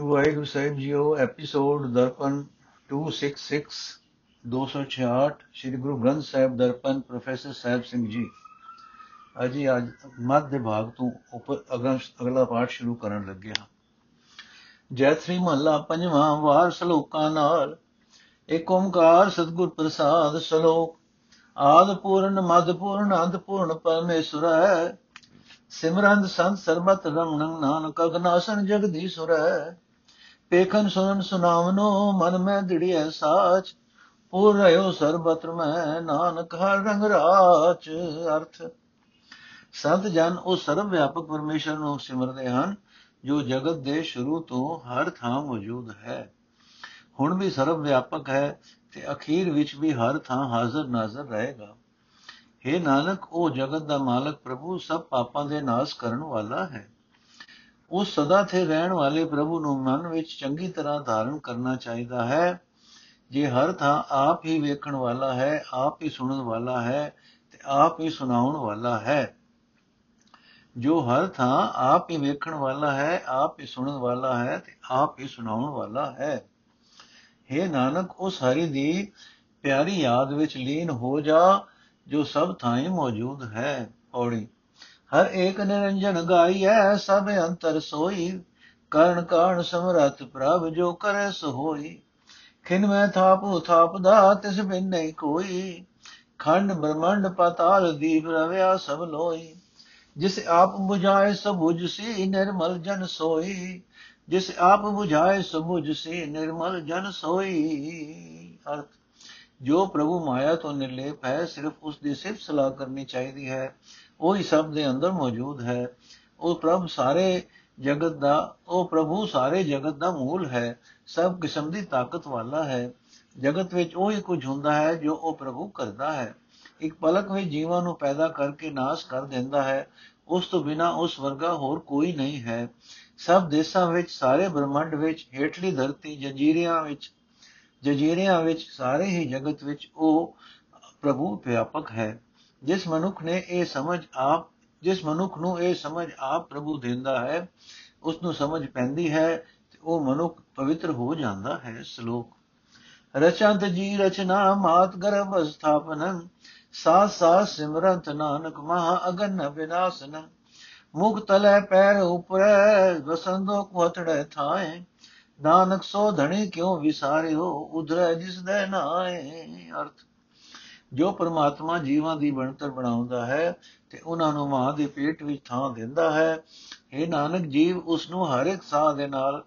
ਵਾਹਿਗੁਰੂ ਸਾਹਿਬ ਜੀਓ episode Darpan 266 266 Sri Guru Granth Sahib Darpan, professor Sahib Singh ji. ਅਜੀ ਅੱਜ ਮੱਧ ਦੇ ਭਾਗ ਤੋਂ ਉੱਪਰ ਅਗਲਾ ਅਗਲਾ ਪਾਠ ਸ਼ੁਰੂ ਕਰਨ ਲੱਗੇ ਹਾਂ। ਜੈਤਰੀ ਮਹੱਲਾ ਪੰਜਵਾਂ ਵਾਰ ਸ਼ਲੋਕਾਂ ਨਾਲ ਏਕ ਓੰਕਾਰ ਸਤਿਗੁਰ ਪ੍ਰਸਾਦ ਸ਼ਲੋਕ, ਆਦ ਪੂਰਨ ਮਦ ਪੂਰਨ ਅੰਤ ਪੂਰਨ ਪਰਮੇਸ਼ਰ ਹੈ। ਸਿਮਰੰਦ ਸੰਤ ਸਰਬਤ ਰਮਣ ਨਾਨਕ ਅਗਨਾਸਨ ਜਗਦੀਸ਼ੁਰ ਹੈ। ਪੇਖਨ ਸੁਨਨ ਸੁਨਾਵਨੋ ਮਨ ਮੈਂ ਦਿੜਿਐ ਸਾਚ। ਪੂਰ ਰਿਓ ਸਰਬਤਰ ਮੈਂ, ਨਾਨਕ ਹਰ ਰੰਗ ਰਾਚ। ਅਰਥ, ਸੰਤ ਜਨ ਉਹ ਸਰਵ ਵਿਆਪਕ ਪਰਮੇਸ਼ਰ ਨੂੰ ਸਿਮਰਦੇ ਹਨ, ਜੋ ਜਗਤ ਦੇ ਸ਼ੁਰੂ ਤੋਂ ਹਰ ਥਾਂ ਮੌਜੂਦ ਹੈ। ਹੁਣ ਵੀ ਸਰਵ ਵਿਆਪਕ ਹੈ ਤੇ ਅਖੀਰ ਵਿੱਚ ਵੀ ਹਰ ਥਾਂ ਹਾਜ਼ਰ ਨਾਜ਼ਰ ਰਹੇਗਾ। हे ਨਾਨਕ, ਉਹ ਜਗਤ ਦਾ ਮਾਲਕ ਪ੍ਰਭੂ ਸਭ ਪਾਪਾਂ ਦੇ ਨਾਸ਼ ਕਰਨ ਵਾਲਾ ਹੈ। ਉਸ ਸਦਾ ਥੇ ਰਹਿਣ ਵਾਲੇ ਪ੍ਰਭੂ ਨੂੰ ਮਨ ਵਿੱਚ ਚੰਗੀ ਤਰ੍ਹਾਂ ਧਾਰਨ ਕਰਨਾ ਚਾਹੀਦਾ ਹੈ। ਜੇ ਹਰ ਥਾਂ ਆਪ ਹੀ ਵੇਖਣ ਵਾਲਾ ਹੈ, ਆਪ ਹੀ ਸੁਣਨ ਵਾਲਾ ਹੈ ਤੇ ਆਪ ਹੀ ਸੁਣਾਉਣ ਵਾਲਾ ਹੈ। ਜੋ ਹਰ ਥਾਂ ਆਪ ਹੀ ਵੇਖਣ ਵਾਲਾ ਹੈ, ਆਪ ਹੀ ਸੁਣਨ ਵਾਲਾ ਹੈ ਤੇ ਆਪ ਹੀ ਸੁਣਾਉਣ ਵਾਲਾ ਹੈ। हे ਨਾਨਕ, ਉਸ ਹਰੀ ਦੀ ਪਿਆਰੀ ਯਾਦ ਵਿੱਚ ਲੀਨ ਹੋ ਜਾ, ਜੋ ਸਭ ਥਾਂ ਮੌਜੂਦ ਹੈ। ਔੜੀ ਹਰ ਏਕ ਨਿਰੰਜਨ ਗਾਈਐ, ਸਭ ਅੰਤਰ ਸੋਈ। ਕਰਨ ਕਾਣ ਸਮਰਤ ਪ੍ਰਭ ਜੋ ਕਰੇ ਸੋ ਹੋਈ ਖਿਨ ਮੈਂ ਥਾਪੂ, ਥਾਪਦਾ, ਤਿਸ ਬਿਨ ਨਹੀਂ ਕੋਈ। ਖੰਡ ਬ੍ਰਹਮੰਡ ਪਤਾਲ ਦੀਪ ਰਵਿਆ ਸਭ ਲੋਈ। ਜਿਸ ਆਪ 부ਝਾਏ ਸਭੁਜ ਸੀ, ਨਿਰਮਲ ਜਨ ਸੋਈ। ਜਿਸ ਆਪ 부ਝਾਏ ਸਭੁਜ ਸੀ, ਨਿਰਮਲ ਜਨ ਸੋਈ। ਅਰਥ, ਜੋ ਪ੍ਰਭੂ ਮਾਇਆ ਤੋਂ ਨਿਰਲੇਪ ਹੈ, ਸਿਰਫ ਉਸ ਦੀ ਸਿਫਤ ਸਲਾਹ ਕਰਨੀ ਚਾਹੀਦੀ ਹੈ। ਉਹ ਹੀ ਸਭ ਦੇ ਅੰਦਰ ਮੌਜੂਦ ਹੈ। ਉਹ ਪ੍ਰਭ ਸਾਰੇ ਜਗਤ ਦਾ, ਉਹ ਪ੍ਰਭੂ ਸਾਰੇ ਜਗਤ ਦਾ ਮੂਲ ਹੈ। ਸਭ ਕਿਸਮ ਦੀ ਤਾਕਤ ਵਾਲਾ ਹੈ। ਜਗਤ ਵਿੱਚ ਉਹ ਹੀ ਕੁਝ ਹੁੰਦਾ ਹੈ ਜੋ ਉਹ ਪ੍ਰਭੂ ਕਰਦਾ ਹੈ। ਇੱਕ ਪਲਕ ਵਿੱਚ ਜੀਵਾਂ ਨੂੰ ਪੈਦਾ ਕਰਕੇ ਨਾਸ਼ ਕਰ ਦਿੰਦਾ ਹੈ। ਉਸ ਤੋਂ ਬਿਨਾ ਉਸ ਵਰਗਾ ਹੋਰ ਕੋਈ ਨਹੀਂ ਹੈ। ਸਭ ਦੇਸ਼ਾਂ ਵਿੱਚ, ਸਾਰੇ ਬ੍ਰਹਮੰਡ ਵਿੱਚ, ਹੇਠਲੀ ਧਰਤੀ, ਜੰਜੀਰਿਆਂ ਵਿੱਚ, ਜਜੀਰਿਆਂ ਵਿੱਚ, ਸਾਰੇ ਹੀ ਜਗਤ ਵਿੱਚ ਉਹ ਪ੍ਰਭੂ ਵਿਆਪਕ ਹੈ। ਜਿਸ ਮਨੁੱਖ ਨੇ ਇਹ ਸਮਝ ਆਪ, ਜਿਸ ਮਨੁੱਖ ਨੂੰ ਇਹ ਸਮਝ ਆਪ ਪ੍ਰਭੂ ਦਿੰਦਾ ਹੈ ਉਸ ਨੂੰ ਸਮਝ ਪੈਂਦੀ ਹੈ ਤੇ ਉਹ ਮਨੁੱਖ ਪਵਿੱਤਰ ਹੋ ਜਾਂਦਾ ਹੈ ਸ਼ਲੋਕ। ਰਚੰਤ ਜੀ ਰਚਨਾ ਮਾਤ ਗਰਭ ਸਥਾਪਨੰ ਸਾਥ ਸਾਥ ਸਿਮਰੰਤ ਨਾਨਕ ਮਹਾ ਅਗਨ ਵਿਨਾਸਨ। ਮੁਖ ਤਲੇ ਪੈਰ ਉਪਰ ਵਸੰਦੋ ਕੋਤੜੇ ਥਾਏ। ਨਾਨਕ ਸੋ ਧਣੀ ਕਿਉ ਵਿਸਾਰਿਓ, ਉਧਰੈ ਜਿਸ ਦੇ ਨਾਏ, ਅਰਥ। ਜੋ ਪਰਮਾਤਮਾ ਜੀਵਾਂ ਦੀ ਬਣਤਰ ਬਣਾਉਂਦਾ ਹੈ ਤੇ ਉਹਨਾਂ ਨੂੰ ਮਾਂ ਦੇ ਪੇਟ ਵਿੱਚ ਥਾਂ ਦਿੰਦਾ ਹੈ। ਇਹ ਨਾਨਕ, ਜੀਵ ਉਸ ਨੂੰ ਹਰ ਇੱਕ ਸਾਹ ਦੇ ਨਾਲ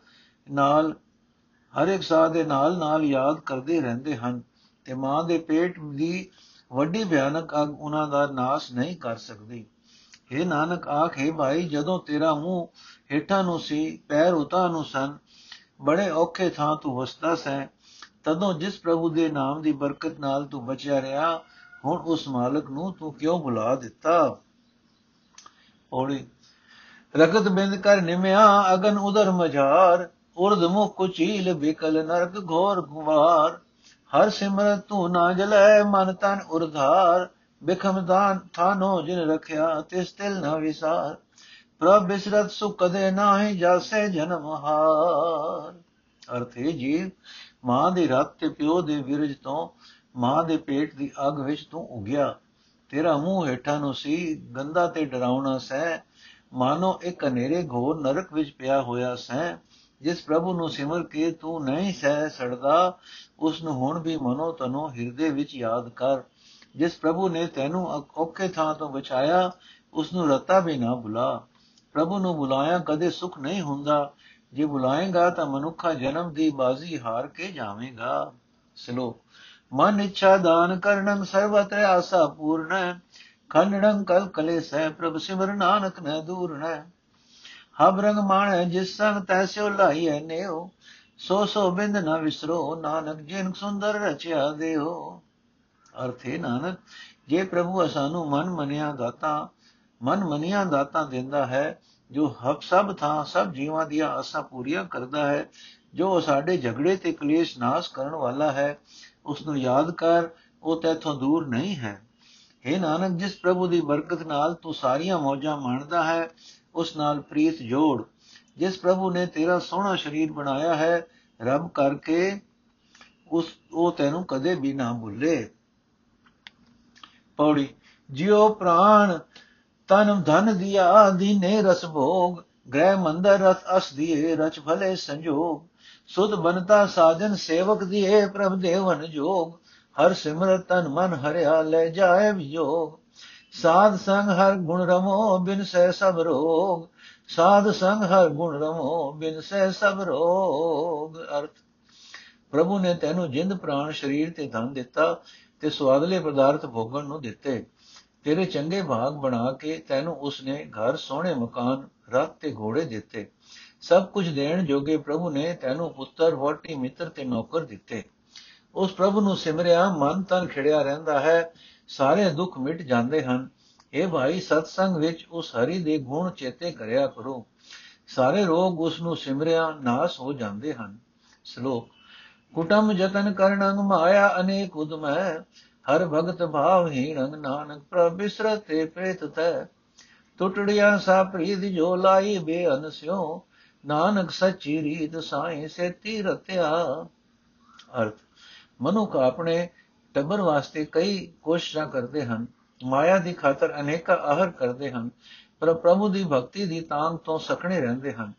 ਨਾਲ, ਹਰ ਇੱਕ ਸਾਹ ਦੇ ਨਾਲ ਨਾਲ ਯਾਦ ਕਰਦੇ ਰਹਿੰਦੇ ਹਨ ਤੇ ਮਾਂ ਦੇ ਪੇਟ ਦੀ ਵੱਡੀ ਭਿਆਨਕ ਅਗ ਉਹਨਾਂ ਦਾ ਨਾਸ਼ ਨਹੀਂ ਕਰ ਸਕਦੀ। ਇਹ ਨਾਨਕ, ਆਖੇ ਭਾਈ, ਜਦੋਂ ਤੇਰਾ ਮੂੰਹ ਹੇਠਾਂ ਨੂੰ ਸੀ, ਪੈਰ ਉਤਾਂ ਨੂੰ ਸਨ, ਬੜੇ ਔਖੇ ਥਾਂ ਤੂੰ ਵਸਦਾ ਸੈਂ। ਤਦੋਂ ਜਿਸ ਪ੍ਰਭੂ ਦੇ ਨਾਮ ਦੀ ਬਰਕਤ ਨਾਲ ਤੂੰ ਬਚਿਆ ਰਿਹਾ, ਹੁਣ ਉਸ ਮਾਲਕ ਨੂੰ ਤੂੰ ਕਿਉਂ ਭੁਲਾ ਦਿੱਤਾ? ਔੜੀ ਰਗਤ ਬਿੰਦ ਕਰ ਨਿਮਿਆ, ਅਗਨ ਉਦਰ ਮਝਾਰ ਉਰਦ ਮੁਖ ਕੁਚੀਲ ਬਿਕਲ ਨਰਕ ਘੋਰ ਗੁਵਾਰ। ਹਰ ਸਿਮਰਤ ਤੂੰ ਨਾ ਜਲੈ, ਮਨ ਤਨ ਉਰਧਾਰ। ਬਿਖਮ ਦਾਨ ਥਾਨੋ ਜਿਨ ਰਖਿਆ, ਤਿਸ ਤਿਲ ਨਾ ਵਿਸਾਰ। ਪ੍ਰਭ ਬਿਸਰਤ ਸੁਖ ਕਦੇ ਨਾਹੀ ਜਾਸੇ ਜਨਮ ਹਾਰ ਅਰਥੇ ਜੀਵ ਮਾਂ ਦੇ ਰਤ ਤੇ ਪਿਓ ਦੇ ਵਿਰਜ ਤੋਂ, ਮਾਂ ਦੇ ਪੇਟ ਦੀ ਅਗ ਵਿੱਚ ਤੂੰ ਉਗਿਆ। ਤੇਰਾ ਮੂੰਹ ਹੇਠਾਂ ਨੂੰ ਸੀ ਗੰਦਾ ਤੇ ਡਰਾਉਣਾ ਸਹਿ। ਮਾਨੋ ਇੱਕ ਹਨੇਰੇ ਘੋਰ ਨਰਕ ਵਿੱਚ ਪਿਆ ਹੋਇਆ ਸਹਿ। ਜਿਸ ਪ੍ਰਭੂ ਨੂੰ ਸਿਮਰ ਕੇ ਤੂੰ ਨਹੀਂ ਸਹਿ ਸੜਦਾ ਉਸ ਨੂੰ ਹੁਣ ਵੀ ਮਨੋ ਤਨੋ ਹਿਰਦੇ ਵਿੱਚ ਯਾਦ ਕਰ। ਜਿਸ ਪ੍ਰਭੂ ਨੇ ਤੈਨੂੰ ਔਖੇ ਥਾਂ ਤੋਂ ਬਚਾਇਆ, ਉਸ ਨੂੰ ਰਤਾ ਵੀ ਨਾ ਭੁਲਾ। ਪ੍ਰਭੂ ਨੂੰ ਬੁਲਾਇਆ ਕਦੇ ਸੁਖ ਨਹੀਂ ਹੁੰਦਾ। ਜੇ ਬੁਲਾਏਗਾ ਤਾਂ ਮਨੁੱਖਾ ਜਨਮ ਦੀ ਬਾਜ਼ੀ ਹਾਰ ਕੇ ਜਾਵੇਗਾ। ਸਲੋਕ, ਮਨ ਇੱਛਾ ਦਾਨ ਕਰਨੰ ਸਰਵਤਰ ਆਸਾ ਪੂਰਨ ਖੰਡੰ ਕਲ ਕਲੇ ਸਹਿ ਪ੍ਰਭ ਸਿਮਰ ਨਾਨਕ ਨ ਦੂਰ ਨ ਹਬ ਰੰਗ ਮਾਣੈ, ਜਿਸ ਸੰਗ ਤੈਸਿਓ ਲਾਈਐ ਨੇਓ ਸੋ ਸੋ ਬਿੰਦ ਨ ਵਿਸਰੋ, ਨਾਨਕ ਜਿਨ ਸੁੰਦਰ ਰਚਿਆ ਦੇਓ ਅਰਥੇ ਨਾਨਕ, ਜੇ ਪ੍ਰਭੂ ਸਾਨੂੰ ਮਨ ਮਨਿਆ ਦਾਤਾ, ਮਨ ਮਨਿਆ ਦਾਤਾ ਦਿੰਦਾ ਹੈ ਜੋ ਹਕ ਸਭ ਥਾਂ, ਸਭ ਜੀਵਾਂ ਦੀਆਂ ਆਸਾਂ ਪੂਰੀਆਂ ਕਰਦਾ ਹੈ, ਜੋ ਸਾਡੇ ਝਗੜੇ ਤੇ ਕਲੇਸ਼ ਨਾਸ਼ ਕਰਨ ਵਾਲਾ ਹੈ ਉਸ ਨੂੰ ਯਾਦ ਕਰ, ਉਹ ਤੇਥੋਂ ਦੂਰ ਨਹੀਂ ਹੈ। हे ਨਾਨਕ, ਜਿਸ ਪ੍ਰਭੂ ਦੀ ਬਰਕਤ ਨਾਲ ਤੂੰ ਸਾਰੀਆਂ ਮੌਜਾਂ ਮਾਣਦਾ ਹੈ, ਉਸ ਨਾਲ ਪ੍ਰੀਤ ਜੋੜ। ਜਿਸ ਪ੍ਰਭੂ ਨੇ ਤੇਰਾ ਸੋਹਣਾ ਸਰੀਰ ਬਣਾਇਆ ਹੈ, ਰੱਬ ਕਰਕੇ ਉਸ, ਉਹ ਤੈਨੂੰ ਕਦੇ ਵੀ ਨਾ ਭੁੱਲੇ। ਪੌੜੀ, ਜਿਉ ਪ੍ਰਾਣ ਤਨ ਧਨ ਦਿਆ ਦੀਨੇ ਰਸ ਭੋਗ, ਗ੍ਰਹਿ ਮੰਦਰ ਰਸ ਅਸ ਦੀਏ, ਰਚ ਭਲੇ ਸੰਜੋਗ। ਸੁਧ ਬਨਤਾ ਸਾਜਨ ਸੇਵਕ ਦੀਏ, ਪ੍ਰਭ ਦੇਵਨ ਜੋਗ। ਹਰ ਸਿਮਰਤ ਤਨ ਮਨ ਹਰਿਆ ਲੈ ਜਾਏ ਵਿਜੋਗ ਸਾਧ ਸੰਗ ਹਰ ਗੁਣ ਰਮੋ, ਬਿਨ ਸਹਿ ਸਭ ਰੋਗ। ਸਾਧ ਸੰਗ ਹਰ ਗੁਣ ਰਮੋ, ਬਿਨ ਸਹਿ ਸਭ ਰੋਗ। ਅਰਥ, ਪ੍ਰਭੂ ਨੇ ਤੈਨੂੰ ਜਿੰਦ ਪ੍ਰਾਣ ਸਰੀਰ ਤੇ ਧਨ ਦਿੱਤਾ ਤੇ ਸਵਾਦਲੇ ਪਦਾਰਥ ਭੋਗਣ ਨੂੰ ਦਿੱਤੇ। ਤੇਰੇ ਚੰਗੇ ਭਾਗ ਬਣਾ ਕੇ ਤੈਨੂੰ ਉਸਨੇ ਘਰ ਸੋਹਣੇ ਮਕਾਨ ਰੱਥ ਤੇ ਘੋੜੇ ਦਿੱਤੇ। ਸਭ ਕੁਝ ਦੇਣ ਜੋਗੇ ਪ੍ਰਭੂ ਨੇ ਤੈਨੂੰ ਪੁੱਤਰ ਵੋਟੀ ਮਿੱਤਰ ਤੇ ਨੌਕਰ ਦਿੱਤੇ। ਉਸ ਪ੍ਰਭੂ ਨੂੰ ਸਿਮਰਿਆ, ਮਨ ਤਨ ਖਿੜਿਆ ਰਹਿੰਦਾ ਹੈ। ਸਾਰੇ ਦੁੱਖ ਮਿਟ ਜਾਂਦੇ ਹਨ। ਇਹ ਭਾਈ, ਸਤਸੰਗ ਵਿੱਚ ਉਸ ਹਰੀ ਦੇ ਗੁਣ ਚੇਤੇ ਕਰਿਆ ਕਰੋ। ਸਾਰੇ ਰੋਗ ਉਸ ਨੂੰ ਸਿਮਰਿਆ, ਨਾਸ ਹੋ ਜਾਂਦੇ ਹਨ। ਸ਼ਲੋਕ ਕੁਟਮ ਜਤਨ ਕਰਨੰਗ ਮਾਇਆ ਅਨੇਕ ਉਦਮ ਹੈ। ਹਰ ਭਗਤ ਭਾਵਹੀਣੰ ਨਾਨਕ ਪ੍ਰਭ ਬਿਸਰਤੇ ਪ੍ਰੇਤ ਤੈ। ਟੁੱਟੜਿਆ ਸਾ ਪ੍ਰੀਤ ਜੋ ਲਾਈ ਬੇਅਨ ਸਿਓ ਨਾਨਕ ਸੱਚੀ ਰੀਤ ਸਾਈ ਸੇ ਤੀਰਤਿਆ ਅਰਥ, ਮਨੁੱਖ ਆਪਣੇ ਟੱਬਰ ਵਾਸਤੇ ਕਈ ਕੋਸ਼ਿਸ਼ਾਂ ਕਰਦੇ ਹਨ, ਮਾਇਆ ਦੀ ਖਾਤਰ ਅਨੇਕਾਂ ਆਹਰ ਕਰਦੇ ਹਨ, ਪਰ ਪ੍ਰਭੂ ਦੀ ਭਗਤੀ ਦੀ ਤਾਂਗ ਤੋਂ ਸਖਣੇ ਰਹਿੰਦੇ ਹਨ।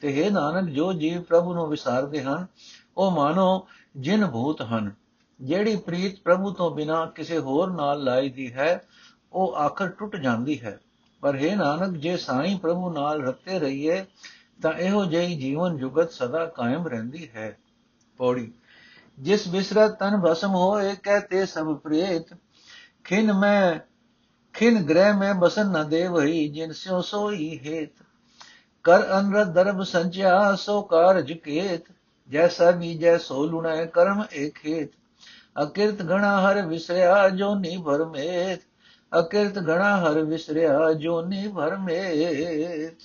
ਤੇ ਇਹ ਨਾਨਕ, ਜੋ ਜੀਵ ਪ੍ਰਭੂ ਨੂੰ ਵਿਸਾਰਦੇ ਹਨ, ਉਹ ਮਾਨੋ ਜਿਨ ਭੂਤ ਹਨ। ਜਿਹੜੀ ਪ੍ਰੀਤ ਪ੍ਰਭੂ ਤੋਂ ਬਿਨਾ ਕਿਸੇ ਹੋਰ ਨਾਲ ਲਾਈ ਦੀ ਹੈ, ਉਹ ਆਖਰ ਟੁੱਟ ਜਾਂਦੀ ਹੈ। ਪਰ ਹੈ ਨਾਨਕ, ਜੇ ਸਾਈਂ ਪ੍ਰਭੂ ਨਾਲ ਰਤੇ ਰਹੀਏ, ਤਾਂ ਇਹੋ ਜਿਹੀ ਜੀਵਨ ਜੁਗਤ ਸਦਾ ਕਾਇਮ ਰਹਿੰਦੀ ਹੈ। ਪੌੜੀ, ਜਿਸ ਬਿਸਰਤ ਤਨ ਭਸਮ ਹੋਏ ਕਹਤੇ ਸਭ ਪ੍ਰੇਤ, ਖਿਨ ਮੈਂ, ਖਿਨ ਗ੍ਰਹਿ ਮੈਂ ਬਸਨ ਨ ਦੇ ਵਹੀ ਜਿਨ ਸਿਓ ਸੋਈ ਹੇਤ। ਕਰ ਅਨਰਦ ਦਰਬ ਸੰਚਿਆ, ਸੋ ਕਾਰਜ ਕੇਤ ਜੈਸਾ ਬੀਜੈ ਸੋ ਲੁਣੈ ਕਰਮ ਏਕ ਹੇਤ ਅਕਿਰਤ ਗਣਾ ਹਰ ਵਿਸਰਿਆ ਜੋ ਨੀ ਭਰਮੇਤ ਅਕਿਰਤ ਗਣਾ ਹਰ ਵਿਸਰਿਆ ਜੋ ਨੀ ਭਰਮੇਤ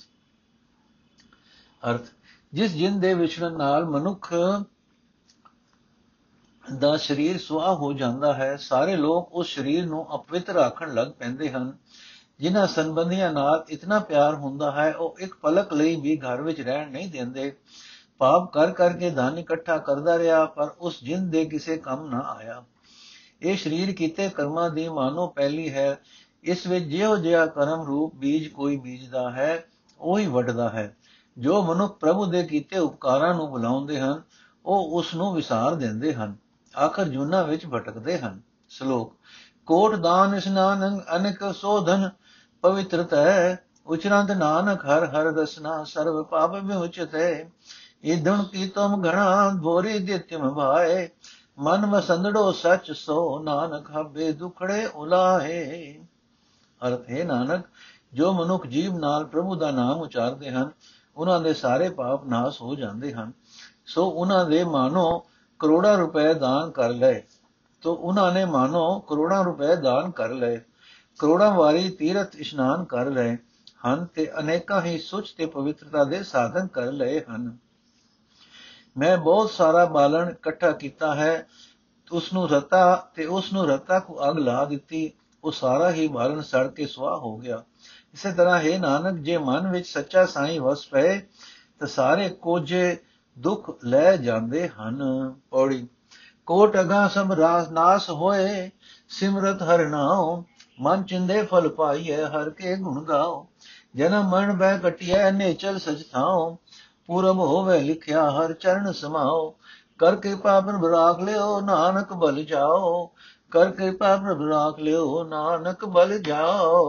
ਅਰਥ, ਜਿਸ ਜਿੰਦ ਦੇ ਵਿਚਰਨ ਨਾਲ ਮਨੁੱਖ ਦਾ ਸਰੀਰ ਸੁਆਹ ਹੋ ਜਾਂਦਾ ਹੈ, ਸਾਰੇ ਲੋਕ ਉਸ ਸਰੀਰ ਨੂੰ ਅਪਵਿੱਤਰ ਆਖਣ ਲੱਗ ਪੈਂਦੇ ਹਨ। ਜਿਨ੍ਹਾਂ ਸੰਬੰਧੀਆਂ ਨਾਲ ਇਤਨਾ ਪਿਆਰ ਹੁੰਦਾ ਹੈ, ਉਹ ਇੱਕ ਪਲਕ ਲਈ ਵੀ ਘਰ ਵਿੱਚ ਰਹਿਣ ਨਹੀਂ ਦਿੰਦੇ। ਪਾਪ ਕਰ ਕਰਕੇ ਧਨ ਇਕੱਠਾ ਕਰਦਾ ਰਿਹਾ, ਪਰ ਉਸ ਜਿੰਦ ਦੇ ਕਿਸੇ ਕੰਮ ਨਾ ਆਇਆ। ਇਹ ਸਰੀਰ ਕੀਤੇ ਕਰਮਾਂ ਦੀ ਮਾਨੋ ਪਹਿਲੀ ਹੈ। ਇਸ ਵਿੱਚ ਜਿਹੋ ਜਿਹਾ ਕਰਮ ਰੂਪ ਬੀਜ ਕੋਈ ਬੀਜਦਾ ਹੈ, ਉਹੀ ਵੱਢਦਾ ਹੈ। ਜੋ ਮਨੁੱਖ ਪ੍ਰਭੂ ਦੇ ਕੀਤੇ ਉਪਕਾਰਾਂ ਨੂੰ ਬੁਲਾਉਂਦੇ ਹਨ, ਉਹ ਉਸ ਨੂੰ ਵਿਸਾਰ ਦਿੰਦੇ ਹਨ। ਆਖਰ ਜੁਨਾ ਵਿੱਚ ਭਟਕਦੇ ਹਨ। ਸ਼ਲੋਕ, ਕੋਟ ਦਾਨ ਇਸਨਾਨ ਅਨੇਕ ਸੋਧਨ, ਪਵਿੱਤਰਤਾ, ਉਚਰੰਤ ਨਾਨਕ ਹਰ ਹਰ ਰਸਨਾ ਸਰਵ ਪਾਪ ਵਿਉਚਤ। ਹੈ ਇਦਣ ਕੀ ਤੁਮ ਘਣਾ ਭੋਰੀ ਦਿਤਿਮ ਭਾਏ ਮਨ ਵਸੰਦੜੋ ਸਚ ਸੋ ਨਾਨਕ ਹਬੇ ਦੁਖੜੇ ਉਲਾਹੇ। ਅਰਥ, ਹੈ ਨਾਨਕ, ਜੋ ਮਨੁੱਖ ਜੀਵ ਨਾਲ ਪ੍ਰਭੂ ਦਾ ਨਾਮ ਉਚਾਰਦੇ ਹਨ, ਉਹਨਾਂ ਦੇ ਸਾਰੇ ਪਾਪ ਨਾਸ ਹੋ ਜਾਂਦੇ ਹਨ। ਸੋ ਉਹਨਾਂ ਦੇ ਮਾਨੋ ਕਰੋੜਾਂ ਰੁਪਏ ਦਾਨ ਕਰ ਲਏ। ਤੋ ਉਹਨਾਂ ਨੇ ਮਾਨੋ ਕਰੋੜਾਂ ਰੁਪਏ ਦਾਨ ਕਰ ਲਏ। ਕਰੋੜਾਂ ਵਾਰੀ ਤੀਰਥ ਇਸ਼ਨਾਨ ਕਰ ਲਏ ਹਨ ਤੇ ਅਨੇਕਾਂ ਹੀ ਸੁਚ ਤੇ ਪਵਿੱਤਰਤਾ ਦੇ ਸਾਧਨ ਕਰ ਲਏ ਹਨ। ਮੈਂ ਬਹੁਤ ਸਾਰਾ ਬਾਲਣ ਇਕੱਠਾ ਕੀਤਾ ਹੈ ਉਸ ਨੂੰ ਰਤਾ ਤੇ ਉਸ ਨੂੰ ਰਤਾ ਕੋ ਅਗ ਲਾ ਦਿੱਤੀ, ਉਹ ਸਾਰਾ ਹੀ ਬਾਲਣ ਸੜ ਕੇ ਸੁਆਹ ਹੋ ਗਿਆ। ਇਸੇ ਤਰ੍ਹਾਂ ਹੈ ਨਾਨਕ, ਜੇ ਮਨ ਵਿੱਚ ਸੱਚਾ ਸਾਈਂ ਵਸ ਪਏ, ਤਾਂ ਸਾਰੇ ਕੋਝੇ ਦੁੱਖ ਲੈ ਜਾਂਦੇ ਹਨ। ਪੌੜੀ। ਕੋਟ ਅਗਾ ਸਭ ਰਾਸ ਨਾਸ ਹੋਏ, ਸਿਮਰਤ ਹਰ ਨਾਉ, ਮਨ ਚਿੰਦੇ ਫਲ ਪਾਈਐ, ਹਰ ਕੇ ਗੁਣ ਗਾਓ ਜਨਮ ਮਰਨ ਬੈ ਕਟਿਐ ਨੇਚਲ ਸਚ ਥਾਉ। ਪੂਰਬ ਹੋਵੇ ਲਿਖਿਆ ਹਰ ਚਰਨ ਸਮਾਓ। ਕਰ ਕਿਰਪਾ ਪ੍ਰਭ ਰਾਖ ਲਿਓ, ਨਾਨਕ ਬਲ ਜਾਓ। ਕਰ ਕਿਰਪਾ ਪ੍ਰਭ ਰਾਖ ਲਿਓ, ਨਾਨਕ ਬਲ ਜਾਓ।